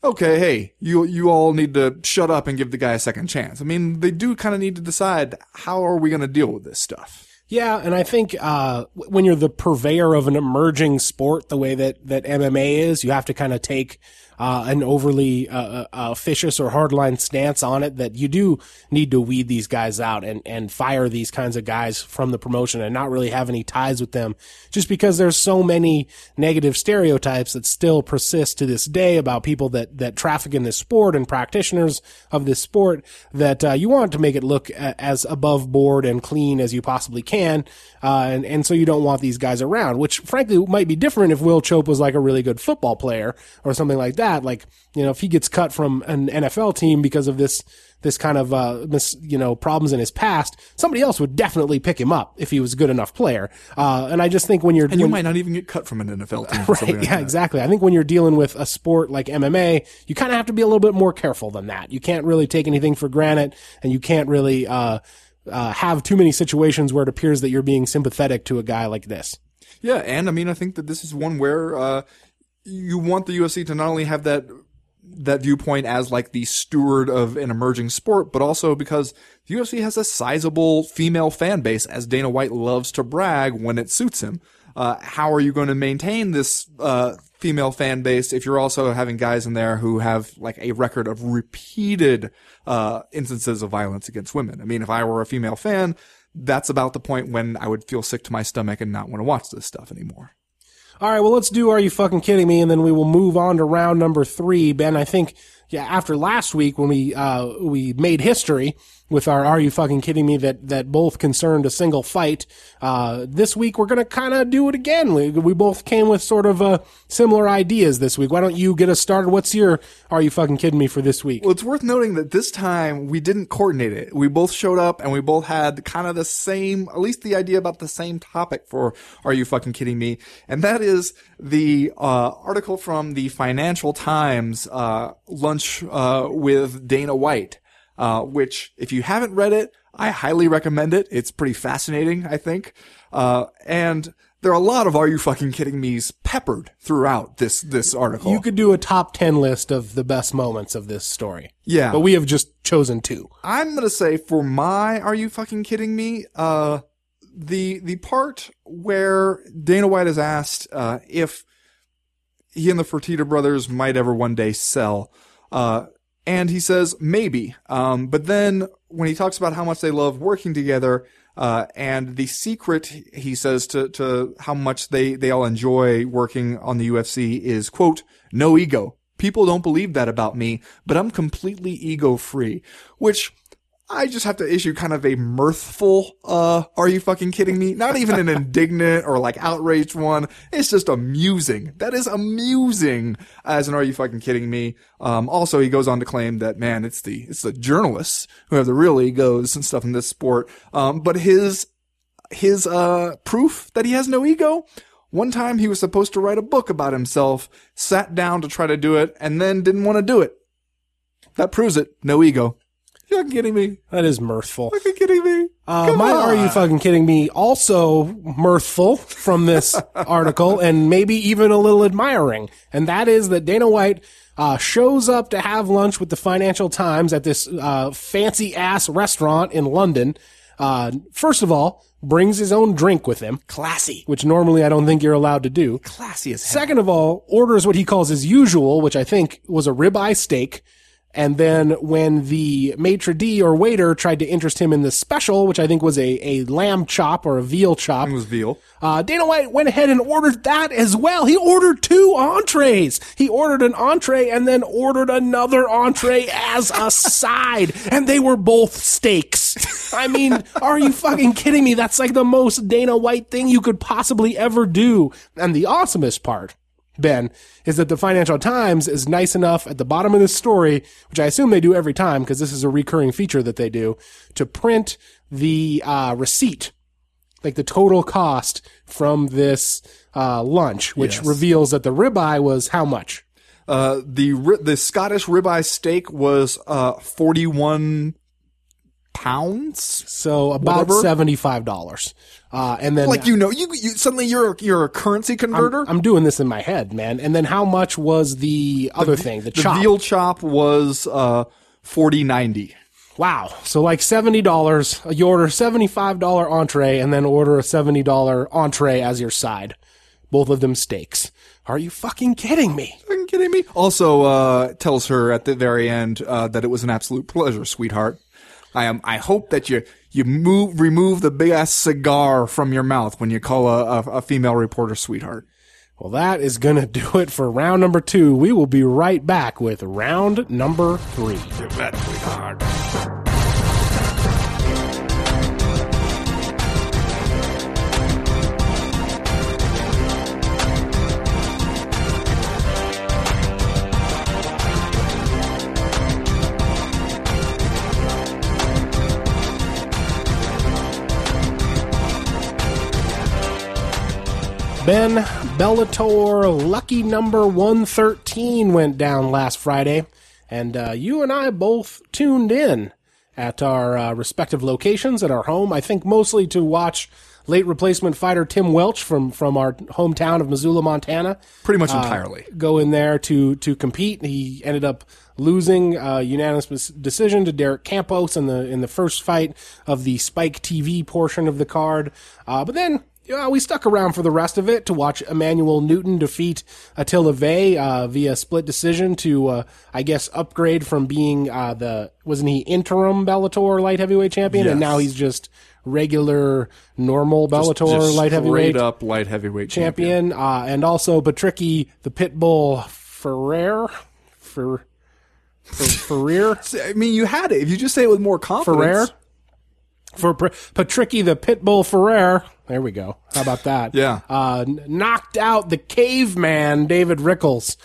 okay, hey, you you all need to shut up and give the guy a second chance. I mean, they do kind of need to decide how are we going to deal with this stuff. Yeah, and I think uh, when you're the purveyor of an emerging sport, the way that that MMA is, you have to kind of take uh, an overly uh, uh, officious or hardline stance on it. That you do need to weed these guys out and and fire these kinds of guys from the promotion and not really have any ties with them, just because there's so many negative stereotypes that still persist to this day about people that that traffic in this sport and practitioners of this sport. That uh, you want to make it look a- as above board and clean as you possibly can, uh, and and so you don't want these guys around. Which frankly might be different if Will Chope was like a really good football player or something like that. Like you know if he gets cut from an NFL team because of this this kind of uh mis, you know problems in his past, somebody else would definitely pick him up if he was a good enough player. Uh, and I just think when you're And you when- might not even get cut from an NFL team. Right. like Yeah, that. exactly. I think when you're dealing with a sport like MMA, you kind of have to be a little bit more careful than that. You can't really take anything for granted and you can't really, uh, uh, have too many situations where it appears that you're being sympathetic to a guy like this. Yeah, and I mean, I think that this is one where uh, you want the UFC to not only have that that viewpoint as like the steward of an emerging sport, but also because the UFC has a sizable female fan base, as Dana White loves to brag when it suits him. Uh, how are you going to maintain this uh, female fan base if you're also having guys in there who have like a record of repeated uh, instances of violence against women? I mean, if I were a female fan, that's about the point when I would feel sick to my stomach and not want to watch this stuff anymore. All right, well, let's do Are You Fucking Kidding Me? And then we will move on to round number three. Ben, I think, yeah, after last week when we, uh, we made history with our Are You Fucking Kidding Me that, that both concerned a single fight, uh, this week we're to kind of do it again. We, we both came with sort of, uh, similar ideas this week. Why don't you get us started? What's your Are You Fucking Kidding Me for this week? Well, it's worth noting that this time we didn't coordinate it. We both showed up and we both had kind of the same, at least the idea about the same topic for Are You Fucking Kidding Me? And that is the uh, article from the Financial Times uh, lunch uh, with Dana White, uh, which, if you haven't read it, I highly recommend it. It's pretty fascinating, I think. Uh, and there are a lot of Are You Fucking Kidding Me's peppered throughout this this article. You could do a top 10 list of the best moments of this story. Yeah. But we have just chosen two. I'm gonna say for my "Are you fucking kidding me?" Uh, the the part where Dana White is asked uh, if he and the Fertitta brothers might ever one day sell, uh, and he says maybe. Um, but then when he talks about how much they love working together, uh, and the secret he says to to how much they they all enjoy working on the UFC is quote no ego. People don't believe that about me, but I'm completely ego free, which I just have to issue kind of a mirthful, uh, are you fucking kidding me? Not even an indignant or like outraged one. It's just amusing. That is amusing as an are you fucking kidding me? Um, also he goes on to claim that, man, it's the, it's the journalists who have the real egos and stuff in this sport. Um, but his, his, uh, proof that he has no ego, one time he was supposed to write a book about himself, sat down to try to do it, and then didn't want to do it. That proves it. No ego. You fucking kidding me? That is mirthful. Are you fucking kidding me? Uh, my on. Are You Fucking Kidding Me? Also mirthful from this article and maybe even a little admiring. And that is that Dana White uh, shows up to have lunch with the Financial Times at this uh, fancy ass restaurant in London. Uh, first of all, brings his own drink with him, Classy. which normally I don't think you're allowed to do. Classy as hell. Second of all, orders what he calls his usual, which I think was a ribeye steak. And then when the maitre d' or waiter tried to interest him in the special, which I think was a, a lamb chop or a veal chop, It was veal. uh, Dana White went ahead and ordered that as well. He ordered two entrees. He ordered an entree and then ordered another entree as a side. And they were both steaks. I mean, are you fucking kidding me? That's like the most Dana White thing you could possibly ever do. And the awesomest part, Ben, is that the Financial Times is nice enough at the bottom of this story, which I assume they do every time because this is a recurring feature that they do, to print the uh, receipt like the total cost from this uh, lunch, which Yes. reveals that the ribeye was how much? Uh, the the Scottish ribeye steak was uh 41 pounds. So about Whatever. seventy five dollars. Uh, and then Like you know, you, you suddenly you're a, you're a currency converter. I'm doing this in my head, man. And then how much was the other thing, the, the chop? veal chop was uh 40.90. Wow. So like seventy dollars. You order seventy five dollar entree and then order a seventy dollar entree as your side. Both of them steaks. Are you fucking kidding me? Fucking kidding me? Also, uh, tells her at the very end uh, that it was an absolute pleasure, sweetheart. I am. I hope that you you move remove the big ass cigar from your mouth when you call a, a, a female reporter sweetheart. Well, that is going to do it for round number two. We will be right back with round number three. Ben Bellator lucky number 113 went down last Friday, and uh, you and I both tuned in at our uh, respective locations at our home. I think mostly to watch late replacement fighter Tim Welch from, from our hometown of Missoula, Montana. Pretty much entirely. Go in there to to compete. He ended up losing a unanimous decision to Derek Campos in the in the first fight of the Spike TV portion of the card. Uh, but then yeah, we stuck around for the rest of it to watch Emmanuel Newton defeat Attila Végh uh, via split decision to, uh, I guess, upgrade from being uh, the wasn't he interim Bellator light heavyweight champion, and now he's just regular normal Bellator Just light heavyweight straight up light heavyweight champion. champion, uh, and also Patricky the Pitbull Ferrer, for for Ferrer, I mean, you had it. If you just say it with more confidence. Ferrer, for Patricky the Pitbull Ferrer. There we go. How about that? Yeah. Uh, knocked out the caveman David Rickels.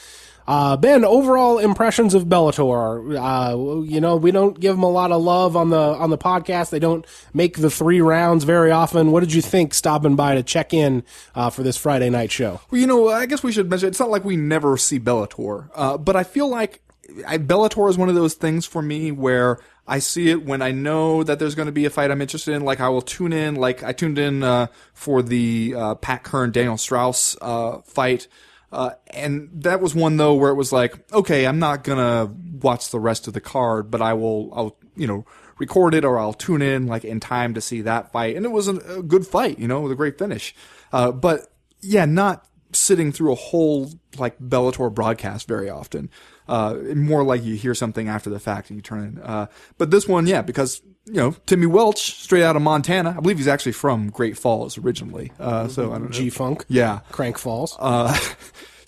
Uh, ben, overall impressions of Bellator. Uh, you know, we don't give them a lot of love on the on the podcast. They don't make the three rounds very often. What did you think stopping by to check in uh, for this Friday night show? Well, you know, I guess we should mention. It's not like we never see Bellator, uh, but I feel like I, Bellator is one of those things for me where I see it when I know that there's going to be a fight I'm interested in. Like I will tune in. Like I tuned in uh, for the uh, Pat Curran Daniel Straus uh, fight. Uh, and that was one though where it was like, okay, I'm not gonna watch the rest of the card, but I will, I'll, you know, record it or I'll tune in like in time to see that fight. And it was a, a good fight, you know, with a great finish. Uh, but yeah, not sitting through a whole like Bellator broadcast very often. Uh, more like you hear something after the fact and you turn in. Uh, but this one, yeah, because you know Timmy Welch, straight out of Montana. I believe he's actually from Great Falls originally. Uh, so I don't know. G Funk, Yeah. Crank Falls. Uh,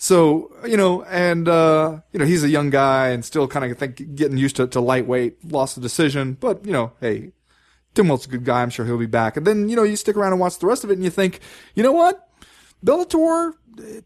So you know, and uh, you know, he's a young guy and still kind of think getting used to, to lightweight. Lost the decision, but you know, hey, Tim Welch's a good guy. I'm sure he'll be back. And then you know, you stick around and watch the rest of it, and you think, you know what, Bellator.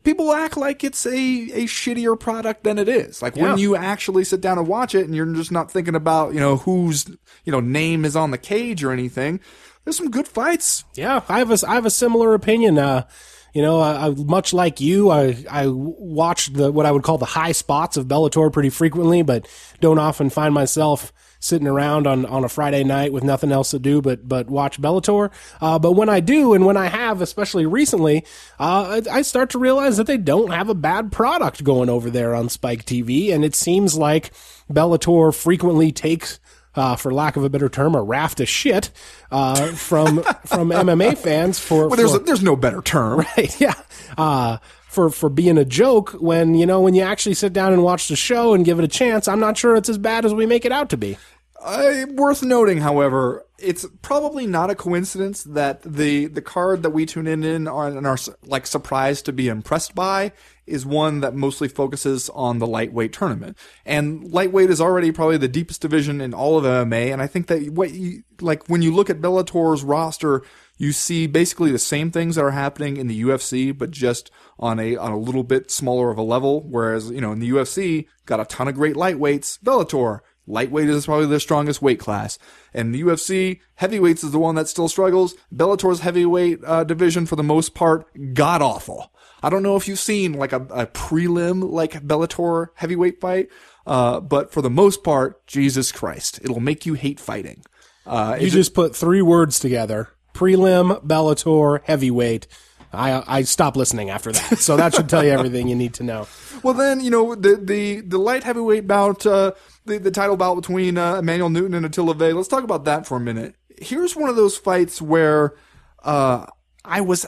People act like it's a, a shittier product than it is. Like Yeah. when you actually sit down and watch it, and you're just not thinking about you know whose you know name is on the cage or anything. There's some good fights. Yeah, I have a I have a similar opinion. Uh, you know, I, I, much like you, I I watch the what I would call the high spots of Bellator pretty frequently, but don't often find myself sitting around on, on a Friday night with nothing else to do but but watch Bellator. Uh, but when I do, and when I have, especially recently, uh, I, I start to realize that they don't have a bad product going over there on Spike TV, and it seems like Bellator frequently takes uh, for lack of a better term, a raft of shit uh, from from MMA fans for, Well, there's for a, there's no better term. right? yeah uh, for for being a joke when you know when you actually sit down and watch the show and give it a chance. I'm not sure it's as bad as we make it out to be. Uh, worth noting, however, it's probably not a coincidence that the the card that we tune in in on and are like surprised to be impressed by is one that mostly focuses on the lightweight tournament. And lightweight is already probably the deepest division in all of MMA. And I think that what you like when you look at Bellator's roster, you see basically the same things that are happening in the UFC, but just on a on a little bit smaller of a level. Whereas you know in the UFC, got a ton of great lightweights. Bellator Lightweight is probably their strongest weight class. And the UFC, heavyweights is the one that still struggles. Bellator's heavyweight uh, division, for the most part, god awful. I don't know if you've seen like a, a prelim like Bellator heavyweight fight, uh, but for the most part, Jesus Christ, it'll make you hate fighting. Uh, You just put three words together: prelim, Bellator, heavyweight. I I stop listening after that. So that should tell you everything you need to know. Well, then you know the the the light heavyweight bout, uh, the the title bout between uh, Emmanuel Newton and Attila Végh. Let's talk about that for a minute. Here's one of those fights where uh, I was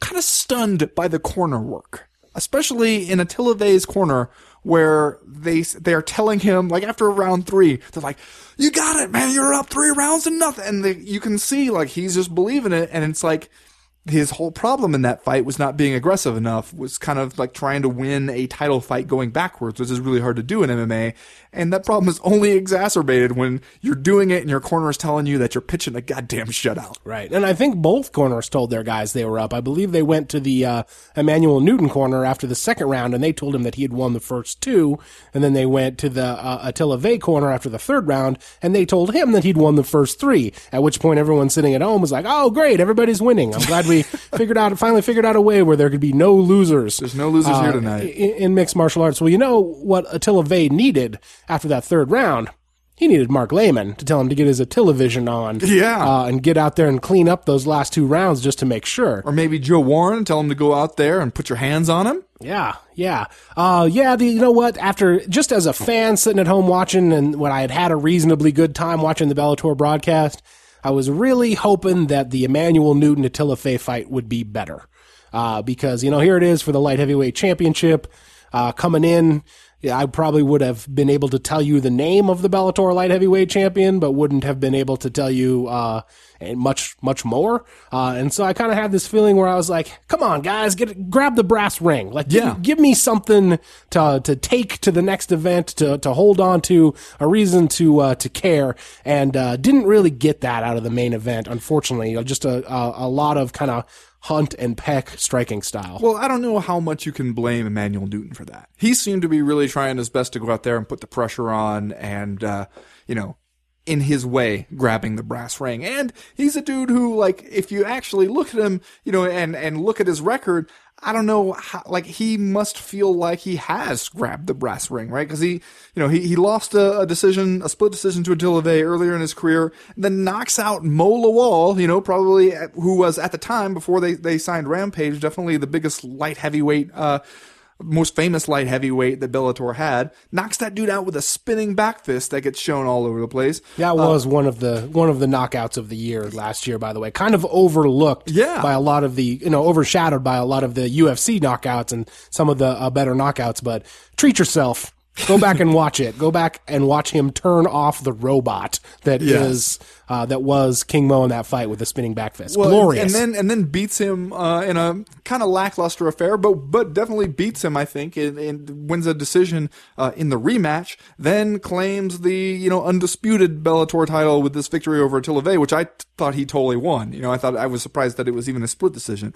kind of stunned by the corner work, especially in Attila Végh's corner, where they they are telling him like after round three, they're like, "You got it, man. You're up three rounds and nothing." And they, you can see like he's just believing it, and it's like his whole problem in that fight was not being aggressive enough, was kind of like trying to win a title fight going backwards, which is really hard to do in MMA. And that problem is only exacerbated when you're doing it and your corner is telling you that you're pitching a goddamn shutout. Right. And I think both corners told their guys they were up. I believe they went to the uh, Emmanuel Newton corner after the second round and they told him that he had won the first two. And then they went to the uh, Attila Végh corner after the third round and they told him that he'd won the first three. At which point everyone sitting at home was like, oh, great, everybody's winning. I'm glad we figured out, finally figured out a way where there could be no losers. There's no losers here uh, tonight. In, in mixed martial arts. Well, you know what Attila Végh needed after that third round? He needed Mark Lehman to tell him to get his Attila vision on. Yeah. Uh, and get out there and clean up those last two rounds just to make sure. Or maybe Joe Warren, and tell him to go out there and put your hands on him. Yeah, yeah. Uh, yeah, the, you know what? After, just as a fan sitting at home watching and when I had had a reasonably good time watching the Bellator broadcast, I was really hoping that the Emmanuel Newton Attila Végh fight would be better. Uh, because, you know, here it is for the light heavyweight championship, uh, coming in. Yeah, I probably would have been able to tell you the name of the Bellator light heavyweight champion, but wouldn't have been able to tell you uh, much much more. Uh, and so I kind of had this feeling where I was like, "Come on, guys, get grab the brass ring. Like, give- Yeah. give, me something to to take to the next event, to to hold on to, a reason to uh, to care." And uh, didn't really get that out of the main event, unfortunately. Just a a, a lot of kind of hunt and peck striking style. Well, I don't know how much you can blame Emmanuel Newton for that. He seemed to be really trying his best to go out there and put the pressure on and, uh, you know, in his way, grabbing the brass ring. And he's a dude who, like, if you actually look at him, you know, and, and look at his record, I don't know how, like, he must feel like he has grabbed the brass ring, right? Cause he, you know, he, he lost a, a decision, a split decision to Attila Végh earlier in his career, then knocks out Mo Lawal, you know, probably, uh, who was at the time before they, they signed Rampage, definitely the biggest light heavyweight, uh, most famous light heavyweight that Bellator had, knocks that dude out with a spinning back fist that gets shown all over the place. That was one of the one of the knockouts of the year last year, by the way. Kind of overlooked Yeah. by a lot of the you know overshadowed by a lot of the UFC knockouts and some of the uh, better knockouts. But treat yourself Go back and watch it. Go back and watch him turn off the robot that is Yes. uh, that was King Mo in that fight with the spinning back fist. Well, Glorious. And then and then beats him uh, in a kind of lackluster affair, but but definitely beats him. I think and, and wins a decision uh, in the rematch. Then claims the you know undisputed Bellator title with this victory over Attila Végh, which I t- thought he totally won. You know, I thought I was surprised that it was even a split decision.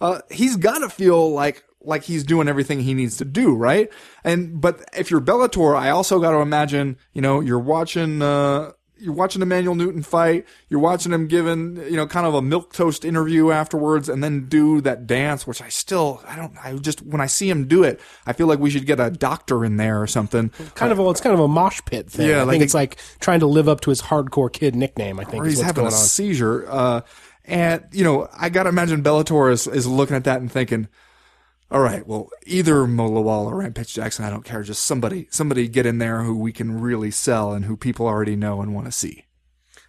Uh, he's got to feel like like he's doing everything he needs to do, right? And but if you're Bellator, I also got to imagine, you know, you're watching. Uh, you're watching Emmanuel Newton fight. You're watching him giving, you know, kind of a milk toast interview afterwards, and then do that dance, which I still, I don't, I just when I see him do it, I feel like we should get a doctor in there or something. kind of a, it's kind of a mosh pit thing. Yeah, I like think it's like trying to live up to his hardcore kid nickname. I think or he's what's having a going on. seizure. Uh, and you know, I gotta imagine Bellator is, is looking at that and thinking, all right, well, either Mo Lawal or Rampage Jackson, I don't care. Just somebody, somebody get in there who we can really sell and who people already know and want to see.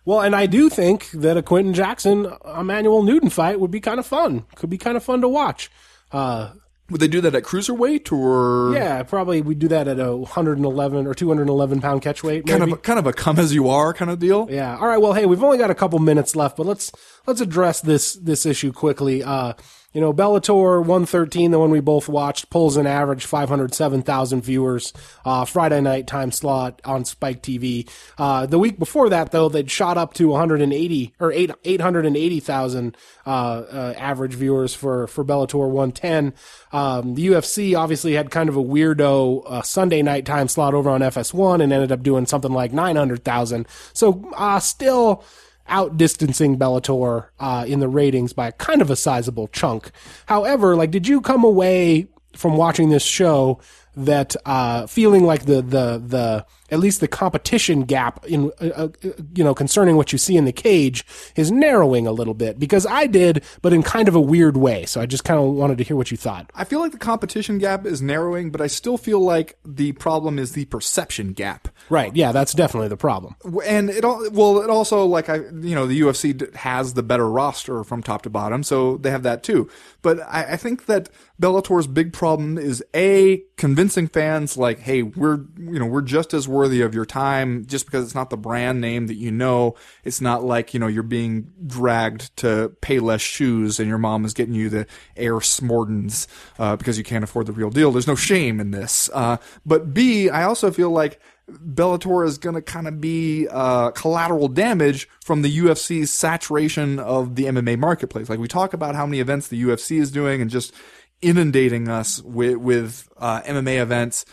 Well, and I do think that a Quentin Jackson Emmanuel Newton fight would be kind of fun. Could be kind of fun to watch. Uh, Would they do that at cruiserweight or yeah, probably We'd do that at a 111 or 211 pound catch weight. Maybe. kind of a, kind of a come as you are kind of deal? Yeah. All right. Well, hey, we've only got a couple minutes left, but let's let's address this this issue quickly. Uh, you know, Bellator 113, the one we both watched, pulls an average 507,000 viewers. Uh, Friday night time slot on Spike TV. Uh, the week before that, though, they'd shot up to 180 or eight 880,000 uh, uh, average viewers for for Bellator 110. Um, the UFC obviously had kind of a weirdo uh, Sunday night time slot over on FS1 and ended up doing something like 900,000. So uh, still outdistancing Bellator uh, in the ratings by kind of a sizable chunk. However, like, did you come away from watching this show that uh, feeling like the the the at least the competition gap in uh, uh, you know concerning what you see in the cage is narrowing a little bit because I did, but in kind of a weird way. So I just kind of wanted to hear what you thought. I feel like the competition gap is narrowing, but I still feel like the problem is the perception gap. Right? Yeah, that's definitely the problem. and it all well it also like i you know the ufc has the better roster from top to bottom so they have that too but i, I think that bellator's big problem is a convincing fans like hey we're you know we're just as worthy of your time just because it's not the brand name that you know. It's not like you know you're being dragged to Payless shoes and your mom is getting you the air smordens uh, because you can't afford the real deal. There's no shame in this. Uh, but b i also feel like Bellator is going to kind of be uh, collateral damage from the UFC's saturation of the MMA marketplace. Like we talk about how many events the UFC is doing and just inundating us with, with uh, MMA events.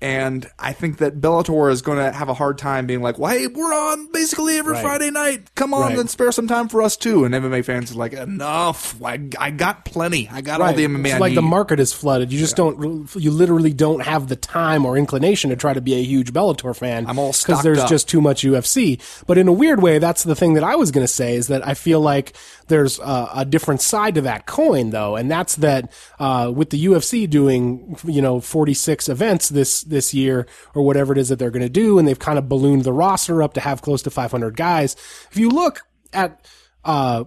And I think that Bellator is going to have a hard time being like, "Well, hey, we're on basically every Right. Friday night. Come on, Right. and spare some time for us too." And MMA fans are like, "Enough! I, I got plenty. I got all the MMA It's like the market is flooded. You just don't. You literally don't have the time or inclination to try to be a huge Bellator fan. I'm all because there's up. just too much UFC. But in a weird way, that's the thing that I was going to say is that I feel like there's a, a different side to that coin, though, and that's that uh, with the UFC doing you know 46 events this this year or whatever it is that they're going to do, and they've kind of ballooned the roster up to have close to 500 guys. If you look at uh,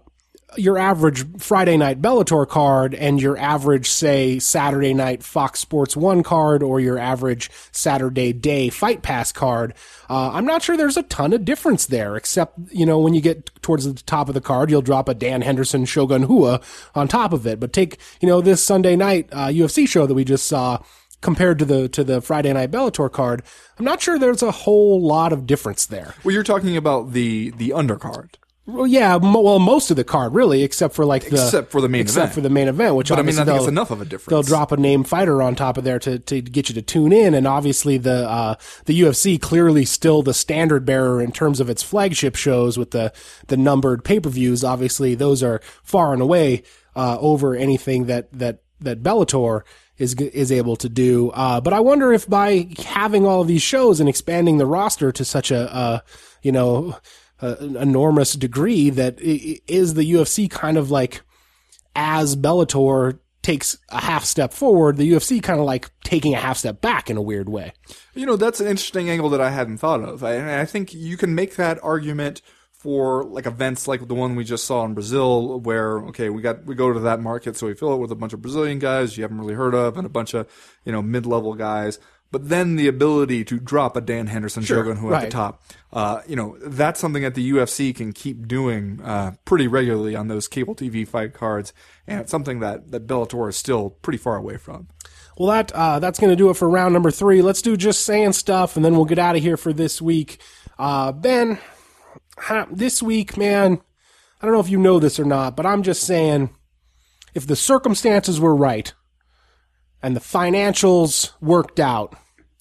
your average Friday night Bellator card and your average, say, Saturday night Fox Sports 1 card or your average Saturday day Fight Pass card, uh, I'm not sure there's a ton of difference there, except, you know, when you get towards the top of the card, you'll drop a Dan Henderson Shogun Rua on top of it. But take, you know, this Sunday night uh, UFC show that we just saw compared to the to the Friday night Bellator card, I'm not sure there's a whole lot of difference there. well, you're talking about the the undercard. Well, yeah, mo- well, most of the card really, except for like the Except for the main event. except event. for the main event, which But I mean, obviously I think it's enough of a difference. They'll drop a name fighter on top of there to, to get you to tune in, and obviously the uh, the UFC clearly still the standard bearer in terms of its flagship shows with the the numbered pay per views. Obviously, those are far and away uh, over anything that that that Bellator is is able to do. Uh, but I wonder if by having all of these shows and expanding the roster to such a you know uh, an enormous degree that is the UFC kind of like as Bellator takes a half step forward, the UFC kind of like taking a half step back in a weird way. You know, that's an interesting angle that I hadn't thought of. I, I think you can make that argument for like events like the one we just saw in Brazil, where okay, we got we go to that market, so we fill it with a bunch of Brazilian guys you haven't really heard of, and a bunch of you know mid level guys. But then the ability to drop a Dan Henderson, Sure, Shogun, Rua at the top, uh, you know, that's something that the UFC can keep doing uh, pretty regularly on those cable TV fight cards, and it's something that that Bellator is still pretty far away from. Well, that uh, that's going to do it for round number three. Let's do just saying stuff, and then we'll get out of here for this week. Uh, ben, this week, man, I don't know if you know this or not, but I'm just saying, if the circumstances were right and the financials worked out,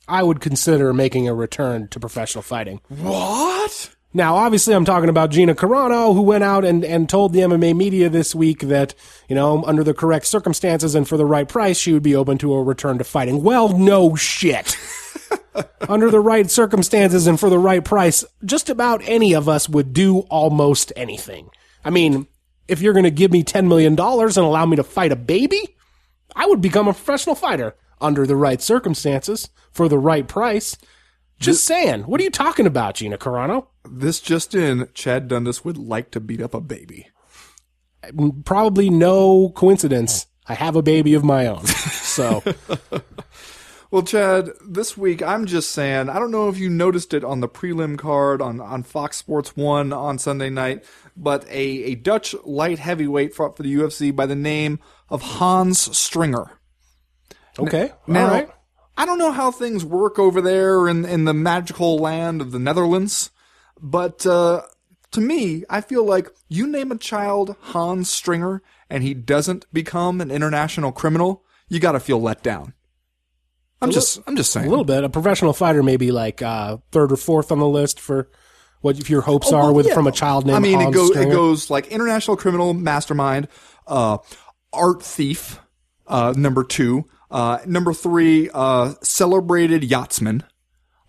I would consider making a return to professional fighting. What? Now, obviously, I'm talking about Gina Carano, who went out and, and told the MMA media this week that, you know, under the correct circumstances and for the right price, she would be open to a return to fighting. Well, no shit. under the right circumstances and for the right price, just about any of us would do almost anything. I mean, if you're going to give me $10 million and allow me to fight a baby, I would become a professional fighter under the right circumstances for the right price. Just saying. What are you talking about, Gina Carano? This just in: Chad Dundas would like to beat up a baby. Mm, probably no coincidence. I have a baby of my own. So, Well, Chad, this week I'm just saying, I don't know if you noticed it on the prelim card on, on Fox Sports 1 on Sunday night, but a, a Dutch light heavyweight fought for the UFC by the name of Hans Stringer. okay. Now, all right. I don't know how things work over there in, in the magical land of the Netherlands, but uh, to me, I feel like you name a child Hans Stringer and he doesn't become an international criminal, you got to feel let down. I'm just, I'm just saying. A little bit. A professional fighter may be like uh, third or fourth on the list for what if your hopes Oh, are with yeah. from a child named I mean, Hans it goes Stringer. it goes like international criminal mastermind, uh, art thief, uh, number two, uh, number three, uh, celebrated yachtsman,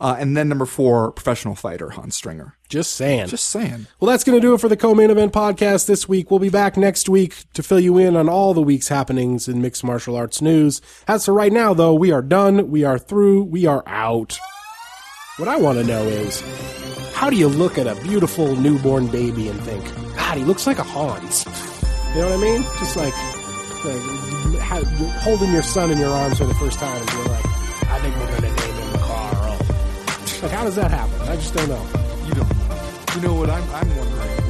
uh, and then number four, professional fighter Hans Stringer. Just saying. Just saying. Well, that's going to do it for the co-main event podcast this week. We'll be back next week to fill you in on all the week's happenings in mixed martial arts news. As for right now, though, we are done. We are through. We are out. What I want to know is, how do you look at a beautiful newborn baby and think, God, he looks like a Hans? You know what I mean? Just like, like holding your son in your arms for the first time and being like, I think we're going Like, how does that happen? I just don't know. You don't. You know what I'm, I'm wondering